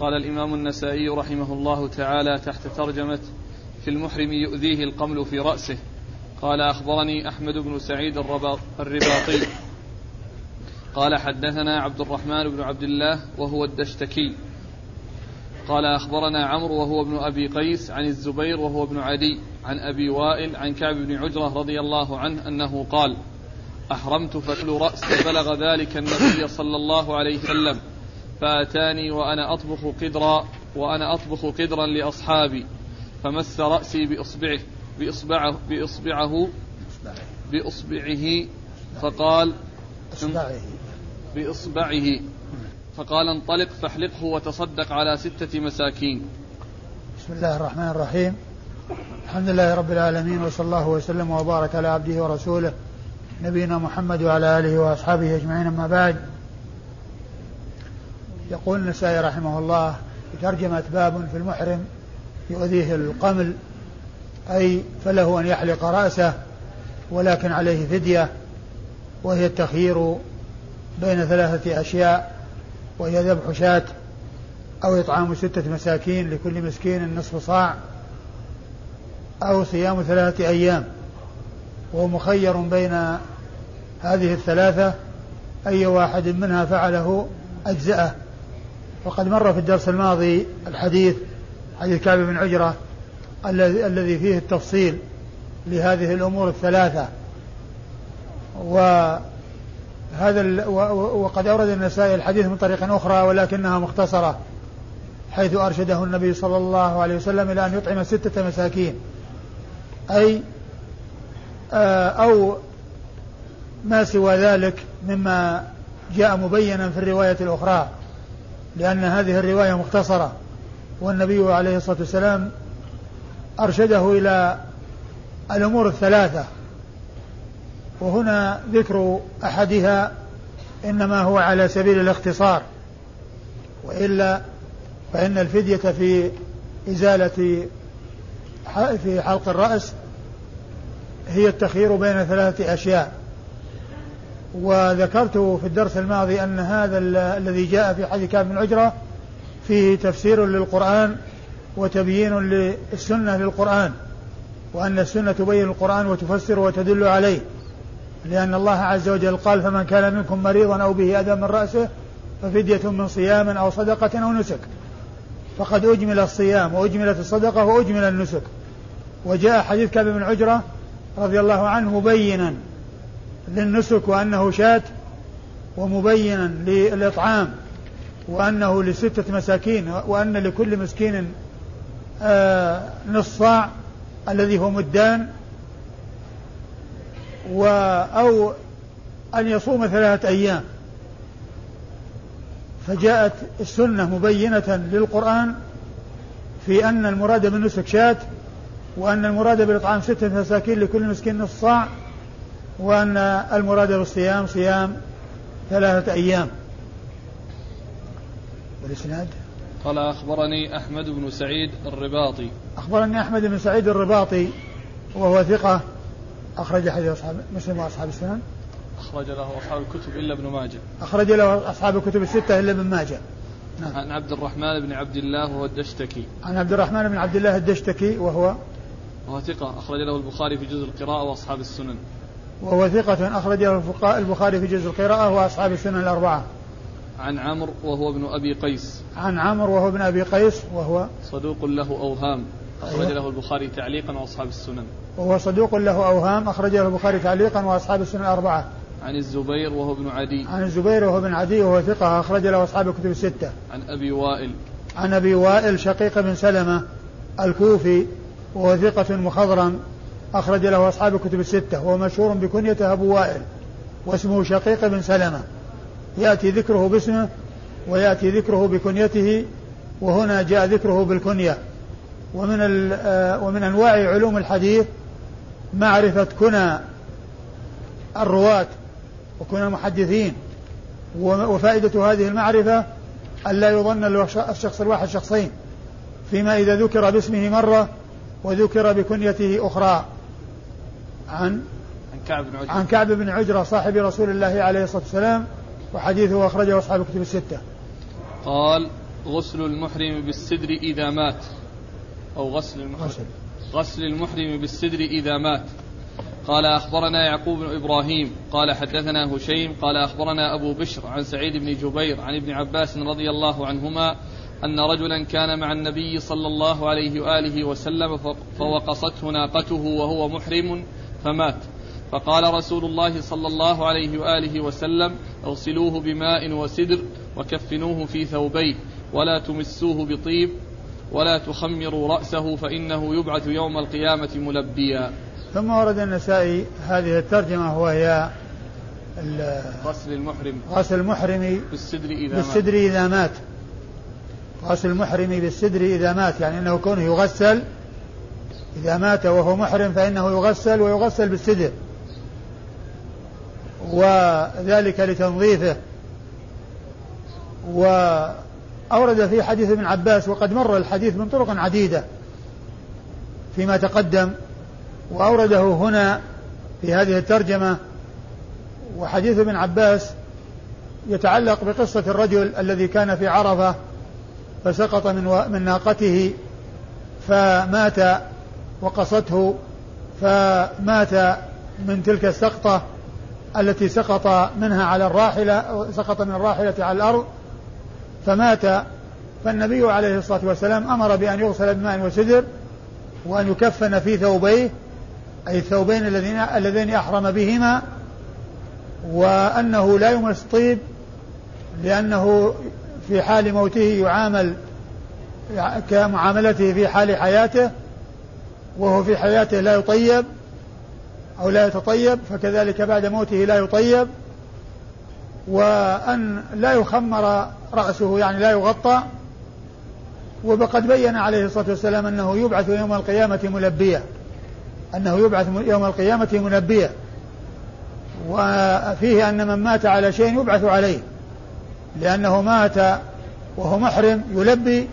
قال الإمام النسائي رحمه الله تعالى تحت ترجمة في المحرم يؤذيه القمل في رأسه. قال أخبرني أحمد بن سعيد الرباطي. قال حدثنا عبد الرحمن بن عبد الله وهو الدشتكي. قال أخبرنا عمرو وهو ابن أبي قيس عن الزبير وهو ابن عدي عن أبي وائل عن كعب بن عجرة رضي الله عنه أنه قال أحرمت فكل رأس بلغ ذلك النبي صلى الله عليه وسلم. فأتاني وأنا أطبخ قدرا وأنا أطبخ قدرا لأصحابي فمس رأسي بإصبعه بإصبعه بإصبعه بإصبعه فقال إصبعه بإصبعه فقال انطلق فاحلقه وتصدق على ستة مساكين. بسم الله الرحمن الرحيم. الحمد لله رب العالمين وصلى الله وسلم وبارك على عبده ورسوله نبينا محمد وعلى آله وأصحابه أجمعين أما بعد. يقول النسائي رحمه الله ترجمة باب في المحرم يؤذيه القمل أي فله أن يحلق رأسه ولكن عليه فدية وهي التخيير بين ثلاثة أشياء وهي ذبح شاة أو إطعام ستة مساكين لكل مسكين نصف صاع أو صيام ثلاثة أيام. وهو مخير بين هذه الثلاثة أي واحد منها فعله أجزأه. وقد مر في الدرس الماضي الحديث حديث كعب بن عجرة الذي فيه التفصيل لهذه الأمور الثلاثة. وهذا وقد أورد النسائي الحديث من طريق أخرى ولكنها مختصرة حيث أرشده النبي صلى الله عليه وسلم إلى أن يطعم ستة مساكين. أي آه، أو ما سوى ذلك مما جاء مبينا في الرواية الأخرى. لأن هذه الرواية مختصرة والنبي عليه الصلاة والسلام أرشده إلى الأمور الثلاثة. وهنا ذكر أحدها إنما هو على سبيل الاختصار وإلا فإن الفدية في إزالة في حلق الرأس هي التخيير بين ثلاثة أشياء. وذكرت في الدرس الماضي أن هذا الذي جاء في حديث كعب بن عجرة فيه تفسير للقرآن وتبيين للسنة للقرآن وأن السنة تبين القرآن وتفسر وتدل عليه لأن الله عز وجل قال فمن كان منكم مريضا أو به أذى من رأسه ففدية من صيام أو صدقة أو نسك فقد أجمل الصيام وأجملت الصدقة وأجمل النسك. وجاء حديث كعب بن عجرة رضي الله عنه مبينا للنسك وأنه شاة ومبينا للإطعام وأنه لستة مساكين وأن لكل مسكين آه نص صاع الذي هو مدان و أو أن يصوم ثلاثة أيام. فجاءت السنة مبينة للقرآن في أن المراد بالنسك شاة وأن المراد بالإطعام ستة مساكين لكل مسكين نصف صاع وأن المراد بالصيام صيام ثلاثة أيام. والإسناد قال أخبرني أحمد بن سعيد الرباطي. أخبرني أحمد بن سعيد الرباطي وهو ثقة أخرج حديث أصحاب مسلم وأصحاب السنن. أخرج له أصحاب الكتب إلا ابن ماجه. أخرج له أصحاب الكتب الستة إلا ابن ماجه. نعم. عن عبد الرحمن بن عبد الله وهو الدشتكي. عن عبد الرحمن بن عبد الله الدشتكي وهو وهو ثقة أخرج له البخاري في جزء القراءة وأصحاب السنن. وهو ثقة أخرج له البخاري في جزء القراءة وأصحاب السنن الأربعة. عن عمرو وهو ابن أبي قيس. عن عمرو وهو ابن أبي قيس وهو صدوق له أوهام. أخرج. له البخاري تعليقا وأصحاب السنن. وهو صدوق له أوهام أخرج له البخاري تعليقا وأصحاب السنن الأربعة. عن الزبير وهو ابن عدي. عن الزبير وهو ابن عدي وهو ثقة أخرج له أصحاب الكتب الستة. عن أبي وائل. عن أبي وائل شقيق بن سلمة الكوفي وهو ثقة مخضرم. أخرج له أصحاب الكتب الستة وهو مشهور بكنيته أبو وائل واسمه شقيق بن سلمة. يأتي ذكره باسمه ويأتي ذكره بكنيته وهنا جاء ذكره بالكنية. ومن آه، ومن أنواع علوم الحديث معرفة كنى الرواة وكنى المحدثين وفائدة هذه المعرفة ألا يظن الشخص الواحد شخصين فيما إذا ذكر باسمه مرة وذكر بكنيته أخرى. عن عن كعب بن عجرة. عن كعب بن عجرة صاحب رسول الله عليه الصلاة والسلام وحديثه أخرجه أصحاب الكتب الستة. قال غسل المحرم بالسدر إذا مات. أو غسل المحرم. غسل, غسل المحرم بالسدر إذا مات. قال أخبرنا يعقوب بن إبراهيم. قال حدثنا هشيم. قال أخبرنا أبو بشر عن سعيد بن جبير عن ابن عباس رضي الله عنهما أن رجلا كان مع النبي صلى الله عليه وآله وسلم فوقصته ناقته وهو محرم. فمات. فقال رسول الله صلى الله عليه وآله وسلم أغسلوه بماء وسدر وكفنوه في ثوبيه ولا تمسوه بطيب ولا تخمروا رأسه فإنه يبعث يوم القيامة ملبيا. ثم ورد النسائي هذه الترجمة وهي غسل المحرم. غسل المحرم بالسدر إذا بالسدر مات إذا مات. غسل المحرم بالسدر إذا مات يعني أنه كونه يغسل إذا مات وهو محرم فإنه يغسل ويغسل بالسدر. وذلك لتنظيفه. وأورد في حديث ابن عباس وقد مر الحديث من طرق عديدة فيما تقدم. وأورده هنا في هذه الترجمة. وحديث ابن عباس يتعلق بقصة الرجل الذي كان في عرفة فسقط من من ناقته فمات وقصته فمات من تلك السقطة التي سقط منها على الراحلة سقط من الراحلة على الأرض فمات. فالنبي عليه الصلاة والسلام أمر بأن يغسل بماء وسدر وأن يكفن في ثوبيه أي الثوبين الذين اللذين أحرم بهما وأنه لا يمس طيب لأنه في حال موته يعامل كمعاملته في حال حياته وهو في حياته لا يطيب أو لا يتطيب فكذلك بعد موته لا يطيب. وأن لا يخمر رأسه يعني لا يغطى. وقد بين عليه الصلاة والسلام أنه يبعث يوم القيامة ملبيا. أنه يبعث يوم القيامة منبيا وفيه أن من مات على شيء يبعث عليه. لأنه مات وهو محرم يلبي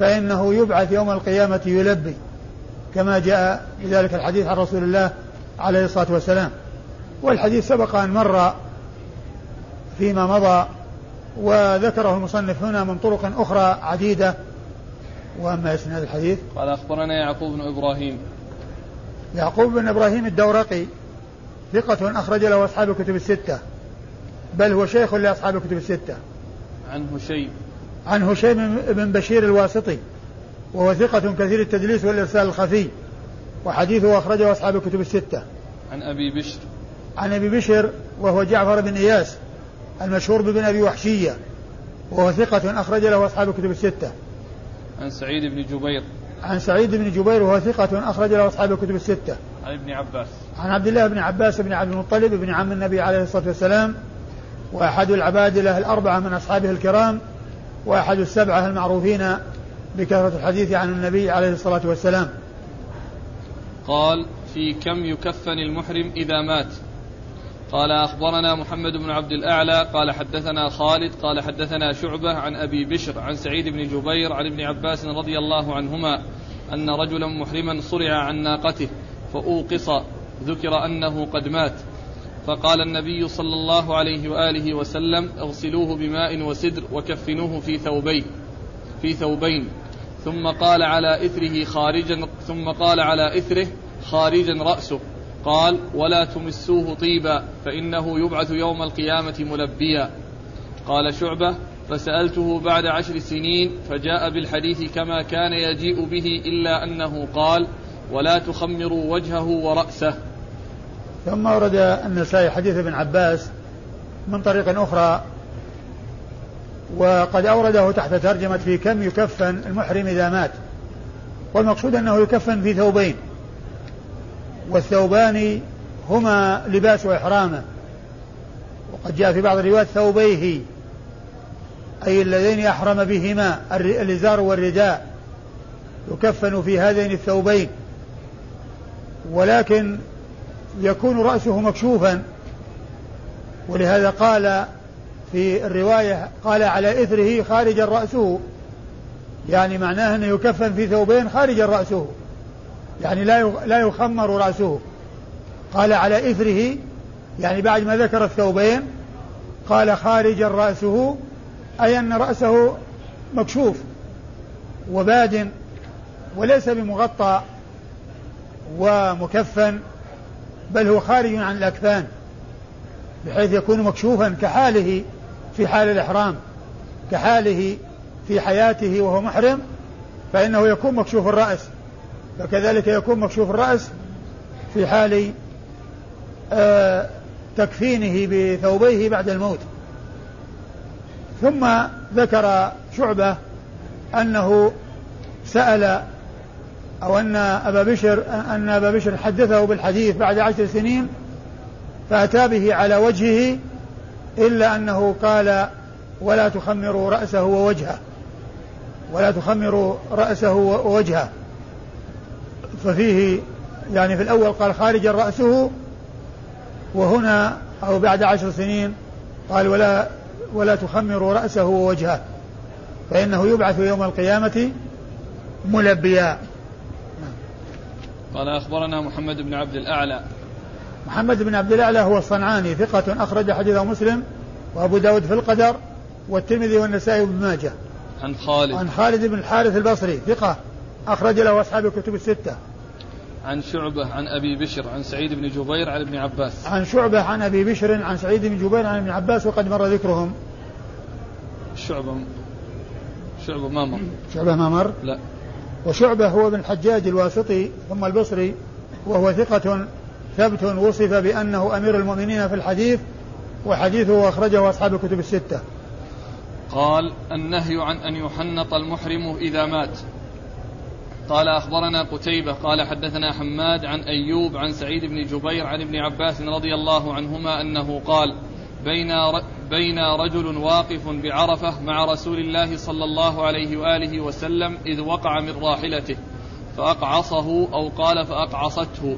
فإنه يبعث يوم القيامة يلبي. كما جاء بذلك الحديث عن رسول الله عليه الصلاة والسلام. والحديث سبق أن مر فيما مضى وذكره المصنف هنا من طرق أخرى عديدة. وأما إسناد الحديث قال أخبرنا يعقوب بن إبراهيم. يعقوب بن إبراهيم الدورقي ثقة أخرج له أصحاب الكتب الستة. بل هو شيخ لأصحاب الكتب الستة. عن هشيم. عن هشيم بن بشير الواسطي. وهو ثقة كثير التدليس والإرسال الخفي وحديثه أخرجه أصحاب الكتب الستة. عن أبي بشر. عن أبي بشر وهو جعفر بن إياس المشهور بابن أبي وحشية وهو ثقة أخرج له أصحاب الكتب الستة. عن سعيد بن جبير. عن سعيد بن جبير وهو ثقة أخرج له أصحاب الكتب الستة. عن ابن عباس. عن عبد الله بن عباس بن عبد المطلب بن عم النبي عليه الصلاة والسلام وأحد العبادلة الأربعة من أصحابه الكرام وأحد السبعة المعروفين بكثرة الحديث عن النبي عليه الصلاة والسلام. قال في كم يكفن المحرم إذا مات؟ قال أخبرنا محمد بن عبد الأعلى قال حدثنا خالد قال حدثنا شعبة عن أبي بشر عن سعيد بن جبير عن ابن عباس رضي الله عنهما أن رجلا محرما صرع عن ناقته فأوقص ذكر أنه قد مات. فقال النبي صلى الله عليه وآله وسلم اغسلوه بماء وسدر وكفنوه في ثوبين في ثوبين. ثم قال على إثره خارجا ثم قال على إثره خارجا رأسه. قال ولا تمسوه طيبا فإنه يبعث يوم القيامة ملبيا. قال شعبة فسألته بعد عشر سنين فجاء بالحديث كما كان يجيء به إلا أنه قال ولا تخمروا وجهه ورأسه. ثم ورد النسائي حديث ابن عباس من طريق أخرى وقد أورده تحت ترجمة في كم يكفن المحرم إذا مات. والمقصود أنه يكفن في ثوبين. والثوبان هما لباس إحرامه. وقد جاء في بعض الروايات ثوبيه أي اللذين أحرم بهما الإزار والرداء. يكفن في هذين الثوبين. ولكن يكون رأسه مكشوفا. ولهذا قال في الرواية قال على إثره خارجا رأسه. يعني معناه أنه يكفن في ثوبين خارجا رأسه. يعني لا لا يخمر رأسه. قال على إثره يعني بعد ما ذكر الثوبين قال خارجا رأسه أي أن رأسه مكشوف وباد وليس بمغطى ومكفن بل هو خارج عن الأكفان بحيث يكون مكشوفا كحاله. في حال الإحرام كحاله في حياته وهو محرم فإنه يكون مكشوف الرأس. فكذلك يكون مكشوف الرأس في حال آه تكفينه بثوبيه بعد الموت. ثم ذكر شعبة أنه سأل أو أن أبا بشر أن أبا بشر حدثه بالحديث بعد عشر سنين فأتى به على وجهه إلا أنه قال ولا تخمروا رأسه ووجهه. ولا تخمروا رأسه ووجهه. ففيه يعني في الأول قال خارجا رأسه وهنا أو بعد عشر سنين قال ولا ولا تخمروا رأسه ووجهه. فإنه يبعث يوم القيامة ملبيا. قال أخبرنا محمد بن عبد الأعلى محمد بن عبد الأعلى هو الصنعاني ثقة أخرج حديثه مسلم وأبو داود في القدر والترمذي والنسائي وابن ماجه. عن خالد. عن خالد بن الحارث البصري ثقة أخرج له أصحاب الكتب الستة. عن شعبة عن أبي بشر عن سعيد بن جبير عن ابن عباس. عن شعبة عن أبي بشر عن سعيد بن جبير عن ابن عباس وقد مر ذكرهم. شعبة شعبة ما مر؟ شعبة ما مر؟ لا. وشعبة هو بن الحجاج الواسطي ثم البصري وهو ثقة ثبت وصف بأنه أمير المؤمنين في الحديث وحديثه أخرجه أصحاب الكتب الستة. قال النهي عن أن يحنط المحرم إذا مات. قال أخبرنا قتيبة قال حدثنا حماد عن أيوب عن سعيد بن جبير عن ابن عباس رضي الله عنهما أنه قال بين بين رجل واقف بعرفة مع رسول الله صلى الله عليه وآله وسلم إذ وقع من راحلته فأقعصه أو قال فأقعصته.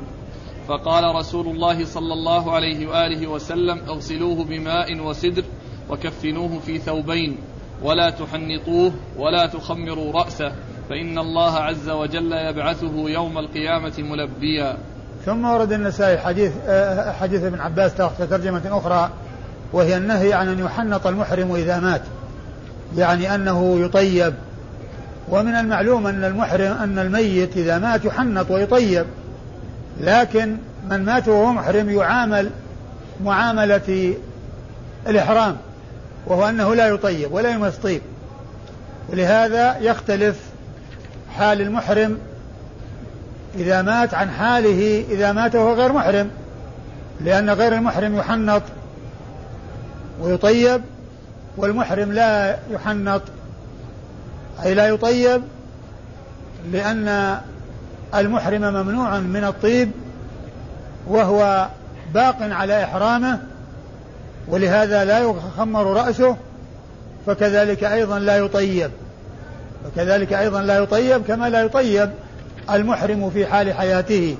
فقال رسول الله صلى الله عليه وآله وسلم اغسلوه بماء وسدر وكفنوه في ثوبين ولا تحنطوه ولا تخمروا رأسه فإن الله عز وجل يبعثه يوم القيامة ملبيا. ثم ورد النسائي حديث آه، حديث ابن عباس تحت ترجمة أخرى وهي النهي عن أن يحنط المحرم إذا مات يعني أنه يطيب. ومن المعلوم أن المحرم أن الميت إذا مات يحنط ويطيب. لكن من مات وهو محرم يعامل معاملة الإحرام وهو أنه لا يطيب ولا يمس طيب. ولهذا يختلف حال المحرم إذا مات عن حاله إذا مات وهو غير محرم لأن غير المحرم يحنط ويطيب والمحرم لا يحنط أي لا يطيب لأن المحرم ممنوع من الطيب وهو باق على إحرامه ولهذا لا يخمر رأسه فكذلك أيضا لا يطيب. وكذلك أيضا لا يطيب كما لا يطيب المحرم في حال حياته.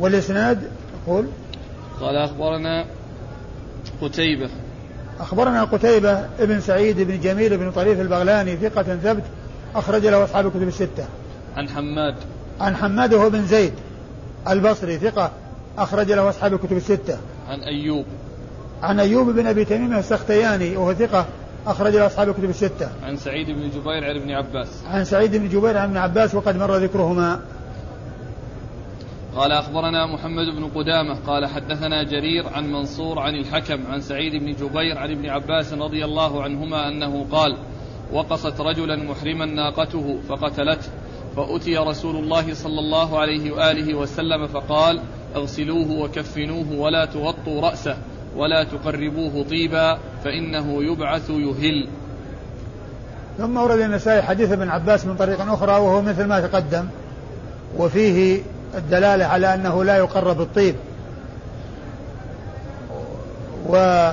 والإسناد يقول قال أخبرنا قتيبة. أخبرنا قتيبة ابن سعيد بن جميل بن طريف البغلاني ثقة ثبت أخرج له أصحاب الكتب الستة. عن حماد. عن حماد هو بن زيد. البصري ثقة. أخرج له أصحاب الكتب الستة. عن أيوب. عن أيوب بن أبي تميم السختياني وهو ثقة. أخرج له أصحاب الكتب الستة. عن سعيد بن جبير عن ابن عباس. عن سعيد بن جبير عن ابن عباس وقد مر ذكرهما. قال أخبرنا محمد بن قدامة. قال حدثنا جرير عن منصور عن الحكم عن سعيد بن جبير عن ابن عباس رضي الله عنهما أنه قال وقصت رجلا محرما ناقته فقتلته. فأتي رسول الله صلى الله عليه وآله وسلم فقال اغسلوه وكفنوه ولا تغطوا رأسه ولا تقربوه طيبا فإنه يبعث يهل. ثم ورد النسائي حديث ابن عباس من طريق أخرى وهو مثل ما تقدم وفيه الدلالة على أنه لا يقرب الطيب. و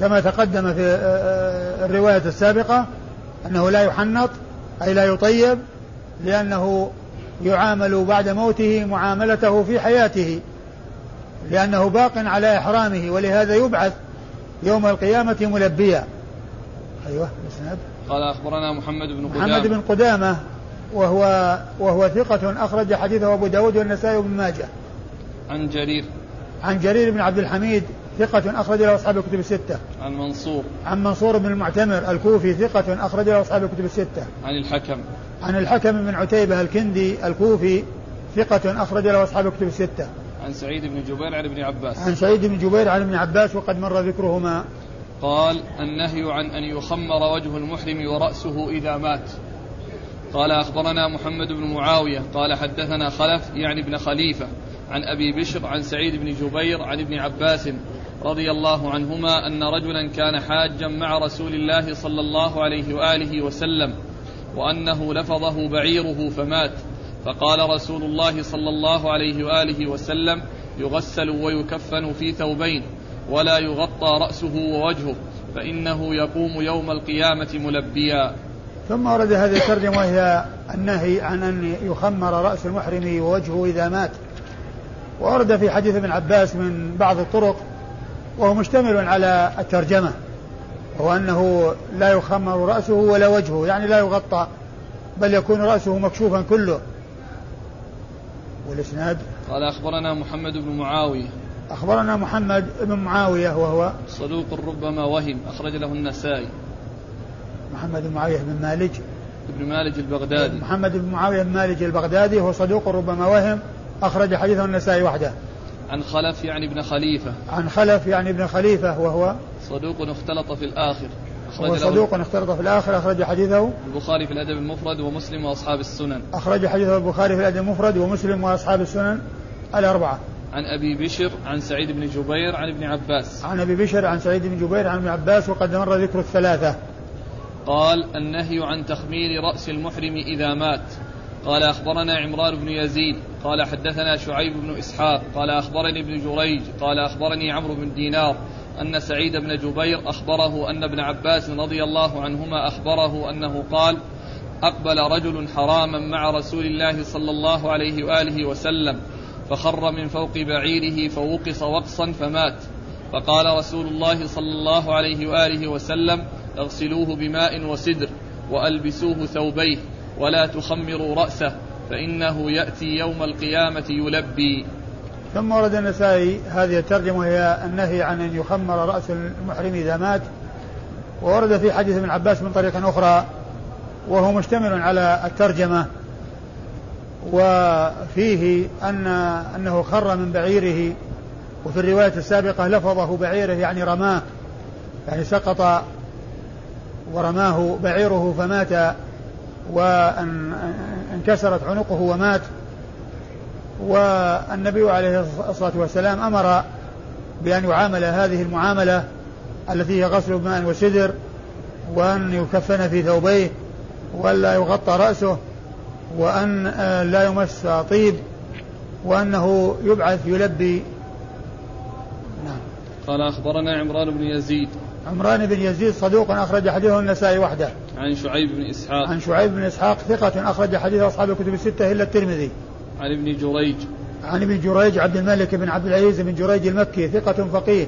كما تقدم في الرواية السابقة أنه لا يحنط أي لا يطيب لأنه يعامل بعد موته معاملته في حياته لأنه باق على إحرامه ولهذا يبعث يوم القيامة ملبيا. أيوه مسند قال أخبرنا محمد بن قدامة. محمد بن قدامة وهو وهو ثقة أخرج حديثه أبو داود والنسائي وابن ماجه. عن جرير. عن جرير بن عبد الحميد ثقة أخرج له أصحاب الكتب الستة. عن منصور. عن منصور بن المعتمر الكوفي ثقة أخرج له أصحاب الكتب الستة. عن الحكم. عن الحكم بن عتيبة الكندي الكوفي ثقة أخرج له أصحاب الكتب الستة. عن سعيد بن جبير عن ابن عباس. عن سعيد بن جبير عن ابن عباس وقد مر ذكرهما. قال النهي عن أن يخمر وجه المحرم ورأسه إذا مات. قال أخبرنا محمد بن معاوية قال حدثنا خلف يعني ابن خليفة عن أبي بشر عن سعيد بن جبير عن ابن عباس رضي الله عنهما أن رجلا كان حاجا مع رسول الله صلى الله عليه وآله وسلم وأنه لفظه بعيره فمات. فقال رسول الله صلى الله عليه وآله وسلم يغسل ويكفن في ثوبين ولا يغطى رأسه ووجهه فإنه يقوم يوم القيامة ملبيا. ثم ورد هذه الترجمة وهي النهي عن أن يخمر رأس المحرم ووجهه إذا مات. ورد في حديث ابن عباس من بعض الطرق وهو مشتمل على الترجمة وهو أنه لا يخمر رأسه ولا وجهه يعني لا يغطى بل يكون رأسه مكشوفا كله. والإسناد؟ قال أخبرنا محمد بن معاوية. أخبرنا محمد بن معاوية وهو صدوق ربما وهم أخرج له النسائي. محمد بن معاوية بن مالج بن مالج البغدادي. محمد بن معاوية بن مالج البغدادي هو صدوق ربما وهم أخرج حديثه النسائي وحده. عن خلف يعني ابن خليفة. عن خلف يعني ابن خليفة وهو صدوق اختلط في الآخر. هو صدوق اختلط في الآخر أخرج حديثه. البخاري في الأدب المفرد ومسلم وأصحاب السنن. أخرج حديثه البخاري في الأدب المفرد ومسلم وأصحاب السنن الأربعة. عن أبي بشر عن سعيد بن جبير عن ابن عباس. عن أبي بشر عن سعيد بن جبير عن ابن عباس وقد مر ذكر الثلاثة. قال النهي عن تخمير رأس المحرم إذا مات. قال أخبرنا عمران بن يزيد قال حدثنا شعيب بن إسحاق قال أخبرني ابن جريج قال أخبرني عمرو بن دينار أن سعيد بن جبير أخبره أن ابن عباس رضي الله عنهما أخبره أنه قال أقبل رجل حراما مع رسول الله صلى الله عليه وآله وسلم فخر من فوق بعيره فوقص وقصا فمات. فقال رسول الله صلى الله عليه وآله وسلم اغسلوه بماء وسدر وألبسوه ثوبيه. ولا تخمروا رأسه فإنه يأتي يوم القيامة يلبي. ثم ورد النسائي هذه الترجمة وهي النهي عن أن يخمر رأس المحرم إذا مات. وورد في حديث ابن عباس من طريق أخرى وهو مشتمل على الترجمة. وفيه أن أنه خر من بعيره وفي الرواية السابقة لفظه بعيره يعني رماه يعني سقط ورماه بعيره فمات. وانكسرت عنقه ومات. والنبي عليه الصلاة والسلام أمر بأن يعامل هذه المعاملة التي هي غسل بماء وسدر وأن يكفن في ثوبيه وألا يغطى رأسه وأن لا يمس طيب وأنه يبعث يلبي. نعم. قال أخبرنا عمران بن يزيد. عمران بن يزيد صدوق أخرج حديثه النسائي وحده. عن شعيب بن إسحاق. عن شعيب بن إسحاق ثقة أخرج حديث أصحاب الكتب الستة إلا الترمذي. عن ابن جريج. عن ابن جريج عبد الملك بن عبد العزيز بن جريج المكي ثقة فقيه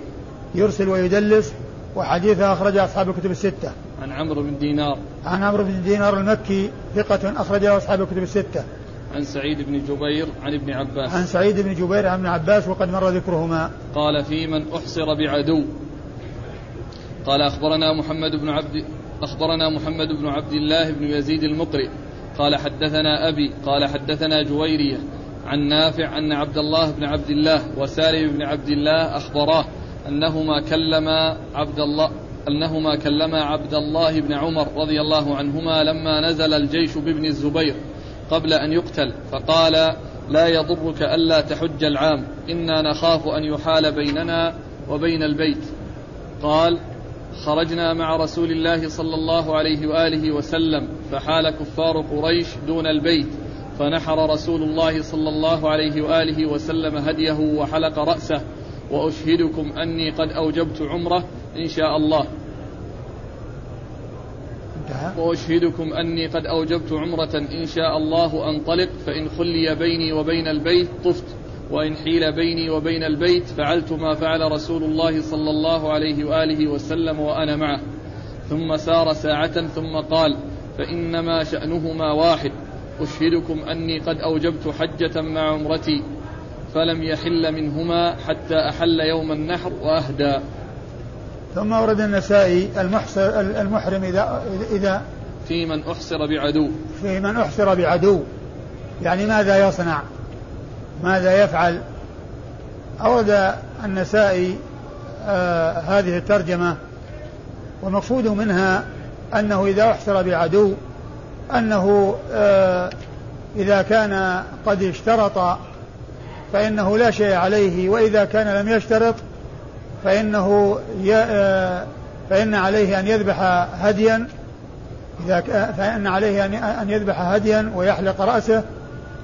يرسل ويدلس وحديثه أخرج أصحاب الكتب الستة. عن عمرو بن دينار. عن عمرو بن دينار المكي ثقة أخرجه أصحاب الكتب الستة. عن سعيد بن جبير عن ابن عباس. عن سعيد بن جبير عن ابن عباس وقد مر ذكرهما. قال في من أحصر بعدو. قال أخبرنا محمد بن عبد أخبرنا محمد بن عبد الله بن يزيد المقرئ قال حدثنا أبي قال حدثنا جويرية عن نافع أن عبد الله بن عبد الله وسالم بن عبد الله أخبراه أنهما كلما عبد الله أنهما كلما عبد الله بن عمر رضي الله عنهما لما نزل الجيش بابن الزبير قبل أن يقتل فقال لا يضرك ألا تحج العام إنا نخاف أن يحال بيننا وبين البيت. قال خرجنا مع رسول الله صلى الله عليه وآله وسلم فحال كفار قريش دون البيت فنحر رسول الله صلى الله عليه وآله وسلم هديه وحلق رأسه وأشهدكم أني قد أوجبت عمرة إن شاء الله. وأشهدكم أني قد أوجبت عمرة إن شاء الله أنطلق فإن خلي بيني وبين البيت طفت. وإن حيل بيني وبين البيت فعلت ما فعل رسول الله صلى الله عليه وآله وسلم وأنا معه. ثم سار ساعة ثم قال فإنما شأنهما واحد. أشهدكم أني قد أوجبت حجة مع عمرتي فلم يحل منهما حتى أحل يوم النحر وأهدى. ثم ورد النسائي المحصر المحرم إذا إذا في من أحصر بعدو. في من أحصر بعدو. يعني ماذا يصنع؟ ماذا يفعل؟ أورد النسائي آه هذه الترجمة والمقصود منها أنه إذا أحصر بعدو أنه آه إذا كان قد اشترط فإنه لا شيء عليه وإذا كان لم يشترط فإنه آه فإن عليه أن يذبح هديا إذا فإن عليه أن يذبح هديا ويحلق رأسه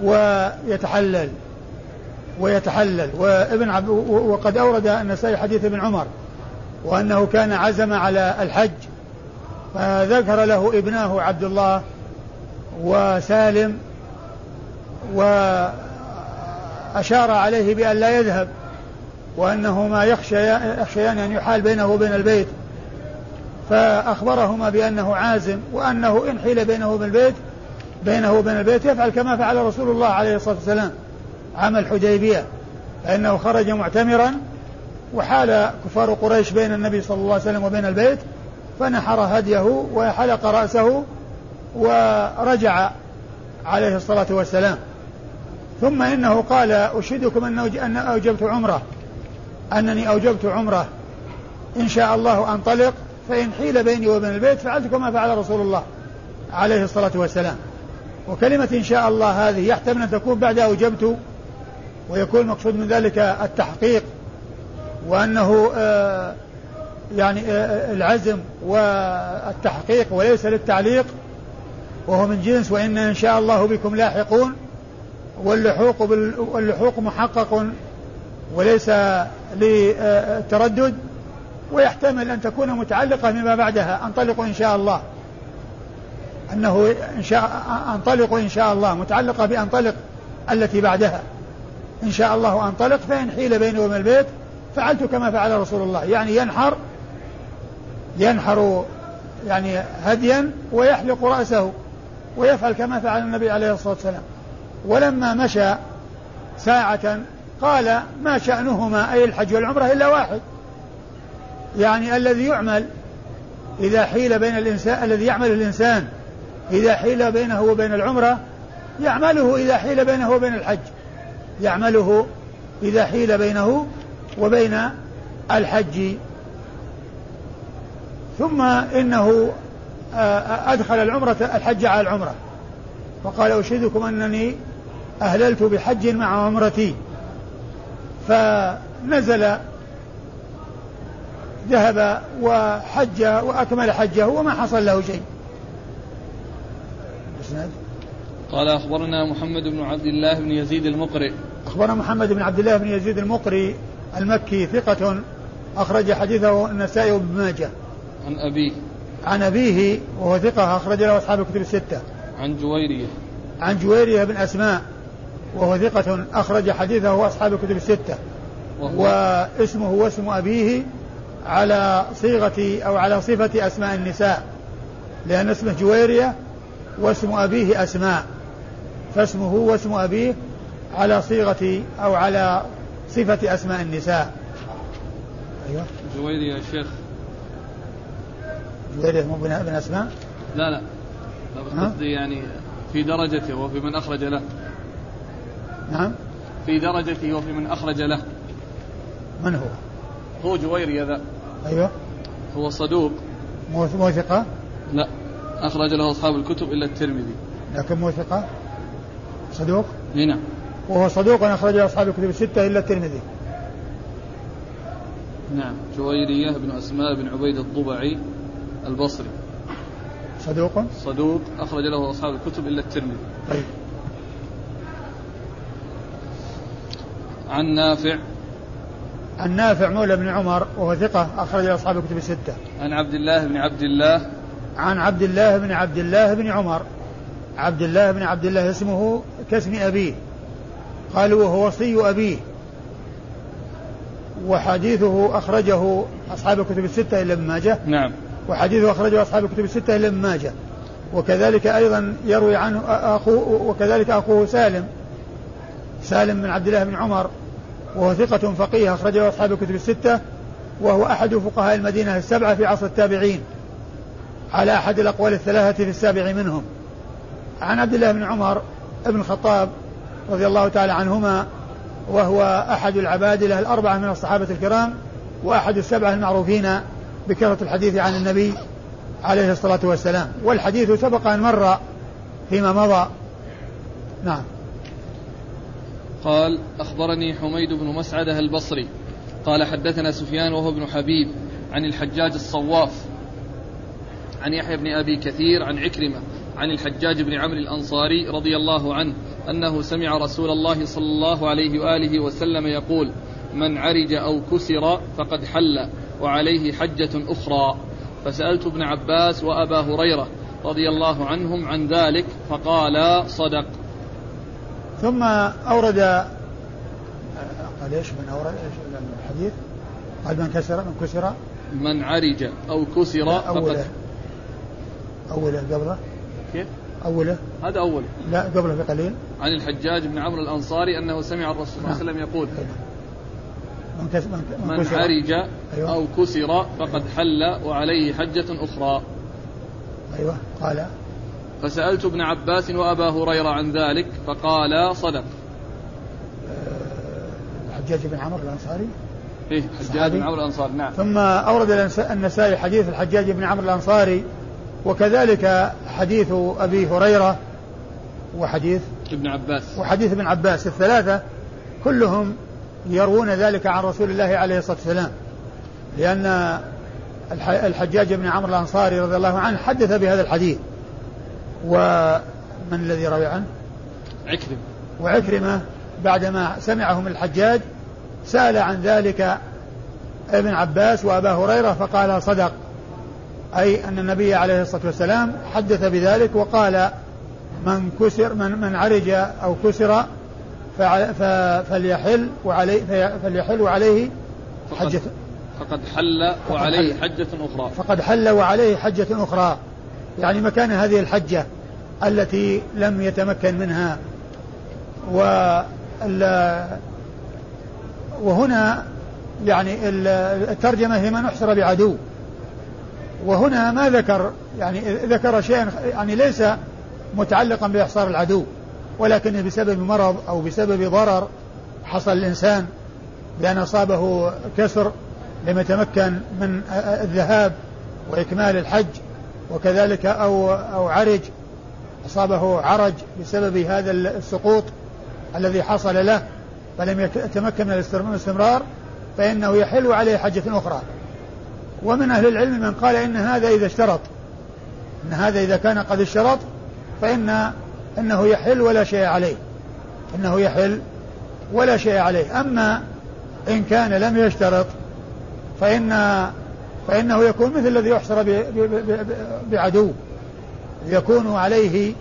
ويتحلل. ويتحلل. وابن عب وقد أورد النسائي حديث ابن عمر وأنه كان عزم على الحج. فذكر له ابناه عبد الله وسالم وأشار عليه بأن لا يذهب وأنهما يخشيان أن يحال بينه وبين البيت. فأخبرهما بأنه عازم وأنه إن حيل بينه وبين البيت بينه وبين البيت يفعل كما فعل رسول الله عليه الصلاة والسلام. عام الحديبية فإنه خرج معتمرا وحال كفار قريش بين النبي صلى الله عليه وسلم وبين البيت فنحر هديه وحلق رأسه ورجع عليه الصلاة والسلام. ثم إنه قال أشهدكم أن أوجبت عمرة أنني أوجبت عمرة. إن شاء الله أنطلق فإن حيل بيني وبين البيت فعلت كما فعل رسول الله عليه الصلاة والسلام. وكلمة إن شاء الله هذه يحتمل أن تكون بعد أوجبت ويكون المقصود من ذلك التحقيق وأنه آه يعني آه العزم والتحقيق وليس للتعليق وهو من جنس وإن إن شاء الله بكم لاحقون واللحوق واللحوق محقق وليس للتردد ويحتمل أن تكون متعلقة بما بعدها. أنطلق إن شاء الله. أنه إن شاء أنطلق إن شاء الله. متعلقة بأنطلق التي بعدها. إن شاء الله أنطلق فإن حيل بيني وبين البيت فعلت كما فعل رسول الله. يعني ينحر ينحر يعني هديا ويحلق رأسه ويفعل كما فعل النبي عليه الصلاة والسلام. ولما مشى ساعة قال ما شأنهما أي الحج والعمرة إلا واحد. يعني الذي يعمل إذا حيل بين الإنسان الذي يعمل الإنسان إذا حيل بينه وبين العمرة يعمله إذا حيل بينه وبين الحج. يعمله إذا حيل بينه وبين الحج. ثم إنه أدخل العمرة الحج على العمرة. فقال أشهدكم أنني أهللت بحج مع عمرتي. فنزل ذهب وحج وأكمل حجه وما حصل له شيء. قال أخبرنا محمد بن عبد الله بن يزيد المقرئ. أخبرنا محمد بن عبد الله بن يزيد المقري المكي ثقة أخرج حديثه النسائي وابن ماجه. عن أبيه. عن أبيه وهو ثقة أخرج له أصحاب الكتب الستة. عن جويرية. عن جويرية بن أسماء وهو ثقة أخرج حديثه أصحاب الكتب الستة. وهو واسمه واسم أبيه على صيغة أو على صفة أسماء النساء. لأن اسمه جويرية واسم أبيه أسماء. فاسمه واسم أبيه على صيغة أو على صفة أسماء النساء. أيوة. جويرية يا شيخ. جويرية مو بن أسماء؟ لا لا. قصدي يعني في درجته وفي من أخرج له. نعم. في درجته وفي من أخرج له. من هو؟ هو جويري ذا أيوه. هو صدوق. مو ثقة؟ لا. أخرج له أصحاب الكتب إلا الترمذي. لكن مو ثقة؟ صدوق؟ نعم وهو صدوق أخرج أصحاب الكتب الستة إلا الترمذي. نعم. جويرية بن أسماء بن عبيد الضبعي البصري. صدوق؟ صدوق. أخرج له أصحاب الكتب إلا الترمذي. طيب. عن نافع. عن نافع مولى بن عمر وهو ثقة أخرج له أصحاب الكتب الستة. عن عبد الله بن عبد الله. عن عبد الله بن عبد الله بن عمر. عبد الله بن عبد الله اسمه كاسم أبيه. قالوا وهو وصي أبيه. وحديثه أخرجه أصحاب الكتب الستة إلا ابن ماجه. نعم. وحديثه أخرجه أصحاب الكتب الستة إلا ابن ماجه. وكذلك أيضا يروي عنه أخوه وكذلك أخوه سالم. سالم بن عبد الله بن عمر. وهو ثقة فقيه أخرجه أصحاب الكتب الستة. وهو أحد فقهاء المدينة السبعة في عصر التابعين. على أحد الأقوال الثلاثة في السابع منهم. عن عبد الله بن عمر بن الخطاب رضي الله تعالى عنهما وهو أحد العبادلة الأربعة من الصحابة الكرام وأحد السبعة المعروفين بكثرة الحديث عن النبي عليه الصلاة والسلام. والحديث سبق أن مر فيما مضى. نعم. قال أخبرني حميد بن مسعدة البصري. قال حدثنا سفيان وهو ابن حبيب عن الحجاج الصواف عن يحيى بن أبي كثير عن عكرمة عن الحجاج بن عمرو الأنصاري رضي الله عنه أنه سمع رسول الله صلى الله عليه وآله وسلم يقول من عرج أو كسر فقد حل وعليه حجة أخرى. فسألت ابن عباس وأبا هريرة رضي الله عنهم عن ذلك فقالا صدق. ثم أورد قال إيش من أورد؟ إيش الحديث؟ قال من كسر من كسر. من عرج أو كسر أوله. أوله قبله. كيف؟ أوله؟ هذا أول لا قبله بقليل عن الحجاج بن عمرو الأنصاري أنه سمع الرسول صلى الله عليه وسلم يقول من, كس من, من, من عرج أيوة. أو كسر فقد حل وعليه حجة أخرى. أيوة. قال. فسألت ابن عباس وأبا هريرة عن ذلك فقال صدق. الحجاج بن عمرو الأنصاري؟ إيه حجاج بن عمرو الأنصاري نعم. ثم أورد النسائي حديث الحجاج بن عمرو الأنصاري وكذلك حديث أبي هريرة وحديث ابن عباس. وحديث ابن عباس الثلاثة كلهم يروون ذلك عن رسول الله عليه الصلاة والسلام. لأن الحجاج بن عمرو الأنصاري رضي الله عنه حدث بهذا الحديث. ومن الذي روي عنه؟ عكرمة. وعكرمة بعدما سمعه من الحجاج سأل عن ذلك ابن عباس وأبا هريرة فقال صدق. أي أن النبي عليه الصلاة والسلام حدث بذلك وقال من كسر من من عرج أو كسر فليحل وعليه فليحل وعليه حجة فقد حل وعليه حجة أخرى. فقد حل وعليه حجة أخرى. يعني مكان هذه الحجة التي لم يتمكن منها. و وهنا يعني الترجمة هي من أحصر بعدو. وهنا ما ذكر يعني ذكر شيئا يعني ليس متعلقا بإحصار العدو ولكن بسبب مرض أو بسبب ضرر حصل الإنسان بأن أصابه كسر لم يتمكن من الذهاب وإكمال الحج وكذلك أو أو عرج أصابه عرج بسبب هذا السقوط الذي حصل له فلم يتمكن من الاستمرار فإنه يحل عليه حجة أخرى. ومن أهل العلم من قال إن هذا إذا اشترط. إن هذا إذا كان قد اشترط فإن إنه يحل ولا شيء عليه. إنه يحل ولا شيء عليه. أما إن كان لم يشترط فإن فإنه يكون مثل الذي يحصر بعدو. يكون عليه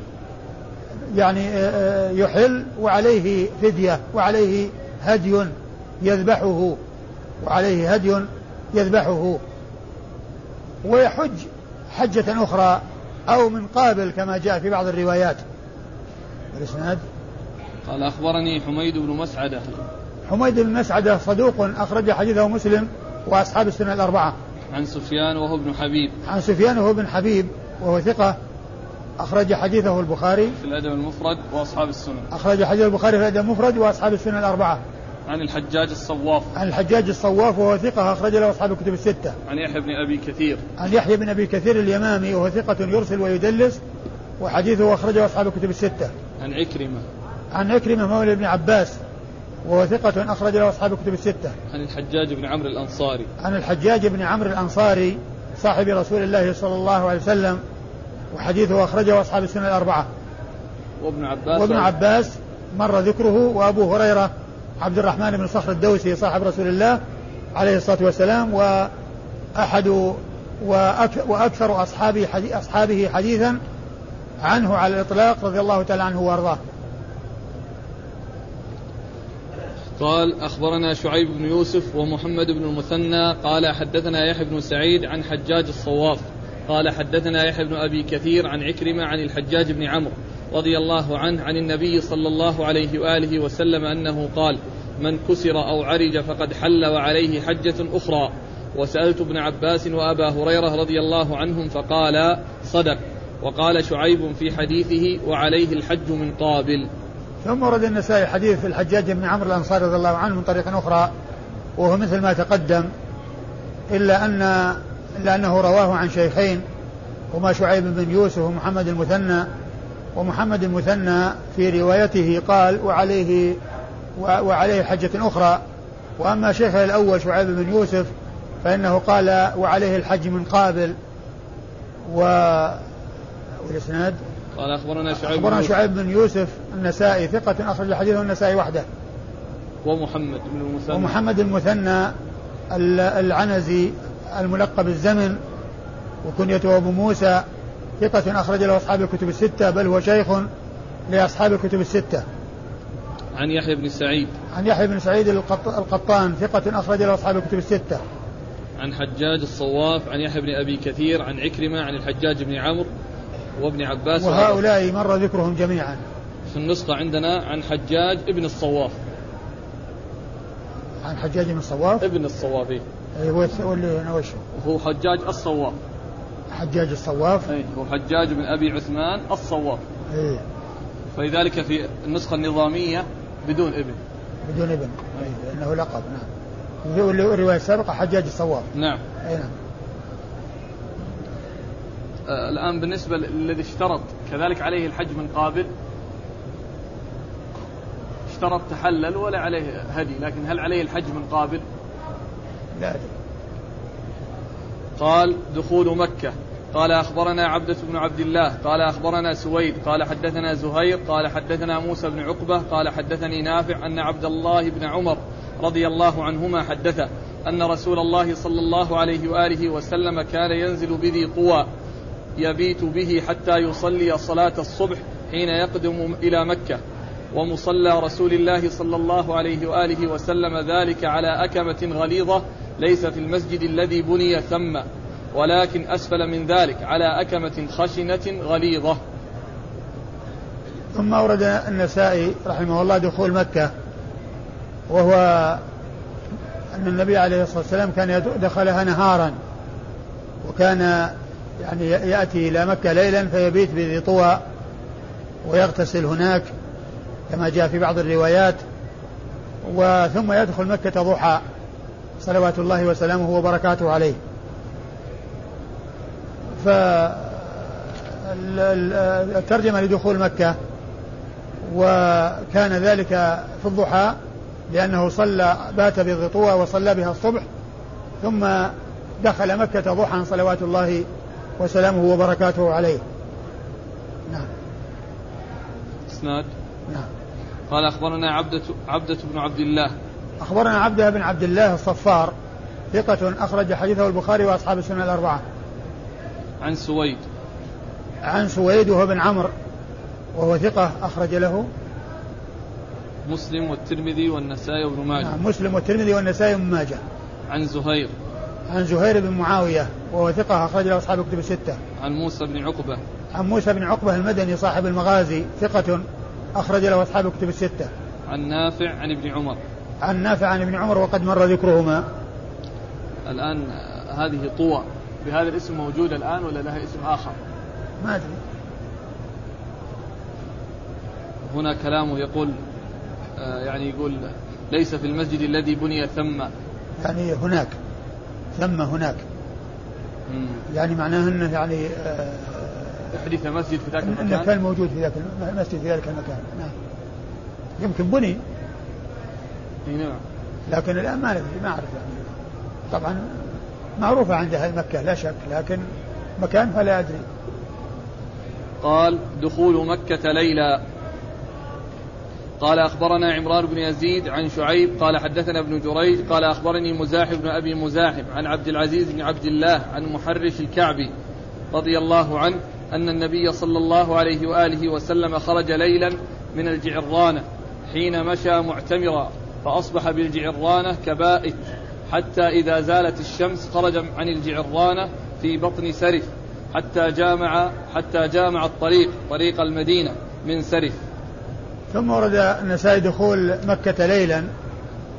يعني آه، آه، يحل وعليه فدية وعليه هدي يذبحه وعليه هدي يذبحه. ويحج حجة أخرى أو من قابل كما جاء في بعض الروايات. الإسناد قال أخبرني حميد بن مسعدة. حميد بن مسعدة صدوق أخرج حديثه مسلم وأصحاب السنة الأربعة. عن سفيان وهو ابن حبيب. عن سفيان وهو ابن حبيب وهو ثقة أخرج حديثه البخاري. في الأدب المفرد وأصحاب السنن أخرج حديث البخاري في الأدب المفرد وأصحاب السنن الأربعة. عن الحجاج الصواف عن الحجاج الصواف وهو ثقة أخرج له أصحاب الكتب الستة عن يحيى بن أبي كثير عن يحيى بن أبي كثير اليمامي وهو ثقة يرسل ويدلس وحديثه أخرجه أصحاب الكتب الستة عن عكرمة عن عكرمة مولى بن عباس وهو ثقة أخرج له أصحاب الكتب الستة. عن الحجاج بن عمرو الأنصاري. عن الحجاج بن عمرو الأنصاري صاحب رسول الله صلى الله عليه وسلم وحديثه أخرجه أصحاب السنة الأربعة. وابن عباس وابن عباس مر ذكره وأبو هريرة عبد الرحمن بن صخر الدوسي صاحب رسول الله عليه الصلاة والسلام وأحد وأكثر أصحابه أصحابه حديثا عنه على الإطلاق رضي الله تعالى عنه وأرضاه. قال أخبرنا شعيب بن يوسف ومحمد بن المثنى قال حدثنا يحيى بن سعيد عن حجاج الصواف قال حدثنا يحيى بن أبي كثير عن عكرمة عن الحجاج بن عمرو رضي الله عنه عن النبي صلى الله عليه وآله وسلم أنه قال من كسر أو عرج فقد حل وعليه حجة أخرى. وسألت ابن عباس وأبا هريرة رضي الله عنهم فقال صدق. وقال شعيب في حديثه وعليه الحج من قابل. ثم ورد النسائي حديث الحجاج بن عمرو الأنصاري رضي الله عنه من طريق أخرى وهو مثل ما تقدم إلا أن إلا أنه رواه عن شيخين هما شعيب بن يوسف ومحمد المثنى ومحمد المثنى في روايته قال وعليه وعليه حجة أخرى. وأما شيخه الأول شعيب بن يوسف فإنه قال وعليه الحج من قابل. و والإسناد قال أخبرنا شعيب أخبرنا شعيب بن يوسف النسائي ثقة أخرج حديثه النسائي وحده. ومحمد بن المثنى. ومحمد المثنى العنزي الملقب الزمن وكنيته أبو موسى. ثقة أخرج له أصحاب الكتب الستة بل هو شيخ لأصحاب الكتب الستة. عن يحيى بن سعيد. عن يحيى بن سعيد القطان ثقة أخرج له أصحاب الكتب الستة. عن حجاج الصواف عن يحيى بن أبي كثير عن عكرمة عن الحجاج بن عمرو وابن عباس. وهؤلاء مر ذكرهم جميعا. في النسخة عندنا عن حجاج ابن الصواف. عن حجاج بن الصواف؟ ابن الصواف اي هو اللي أنا وش؟ هو حجاج الصواف. حجاج الصواف. اي هو حجاج بن أبي عثمان الصواف. اي فلذلك في النسخة النظامية بدون إبن. بدون إبن. اي لأنه لقب نعم. الرواية السابقة حجاج الصواف. نعم. اي نعم. آه الآن بالنسبة للذي اشترط كذلك عليه الحج من قابل. اشترط تحلل ولا عليه هدي لكن هل عليه الحج من قابل؟ لا. أدري قال دخول مكة. قال أخبرنا عبدة بن عبد الله قال أخبرنا سويد قال حدثنا زهير قال حدثنا موسى بن عقبة قال حدثني نافع أن عبد الله بن عمر رضي الله عنهما حدثه أن رسول الله صلى الله عليه وآله وسلم كان ينزل بذي طوى يبيت به حتى يصلي صلاة الصبح حين يقدم إلى مكة. ومصلى رسول الله صلى الله عليه وآله وسلم ذلك على أكمة غليظة ليس في المسجد الذي بني ثم. ولكن أسفل من ذلك على أكمة خشنة غليظة. ثم اورد النسائي رحمه الله دخول مكة وهو أن النبي عليه الصلاة والسلام كان دخلها نهارا وكان يعني يأتي إلى مكة ليلا فيبيت بذي طوى ويغتسل هناك كما جاء في بعض الروايات وثم يدخل مكة ضحى صلوات الله وسلامه وبركاته عليه فالترجمة لدخول مكة وكان ذلك في الضحى لأنه صلى بات بالغطوة وصلى بها الصبح ثم دخل مكة ضحى صلوات الله وسلامه وبركاته عليه. نعم. إسناد؟ نعم. قال أخبرنا عبدة, عبدة بن عبد الله. أخبرنا عبدة بن عبد الله الصفار ثقة أخرج حديثه البخاري وأصحاب السنة الأربعة. عن سويد. عن سويد وهو بن عمرو وهو ثقة أخرج له. مسلم والترمذي والنسائي وابن ماجه. نعم مسلم والترمذي والنسائي وابن ماجه. عن زهير. عن زهير بن معاوية وهو ثقة أخرج له أصحاب الكتب الستة. عن موسى بن عقبة. عن موسى بن عقبة المدني صاحب المغازي ثقة أخرج له أصحاب الكتب الستة. عن نافع عن ابن عمر. عن نافع عن ابن عمر وقد مر ذكرهما. الآن هذه طوى. بهذا الاسم موجودة الآن ولا لها اسم آخر؟ ما أدري. هنا كلامه يقول آه يعني يقول ليس في المسجد الذي بني ثم. يعني هناك ثم هناك. مم. يعني معناه إنه يعني آه حديث مسجد في ذاك المكان؟ انه كان موجود في ذاك المسجد في ذلك المكان. نعم. يمكن بني. نعم. لكن الآن ما ندري ما أعرف يعني. طبعا معروفة عند أهل مكة لا شك لكن مكان فلا أدري. قال دخول مكة ليلا قال أخبرنا عمران بن يزيد عن شعيب. قال حدثنا ابن جريج. قال أخبرني مزاحم بن أبي مزاحم عن عبد العزيز بن عبد الله عن محرش الكعبي رضي الله عنه أن النبي صلى الله عليه وآله وسلم خرج ليلا من الجعرانة حين مشى معتمرا فأصبح بالجعرانة كبائت. حتى إذا زالت الشمس خرج عن الجعرانة في بطن سرف حتى جامع حتى جامع الطريق طريق المدينة من سرف. ثم ورد النسائي دخول مكة ليلا.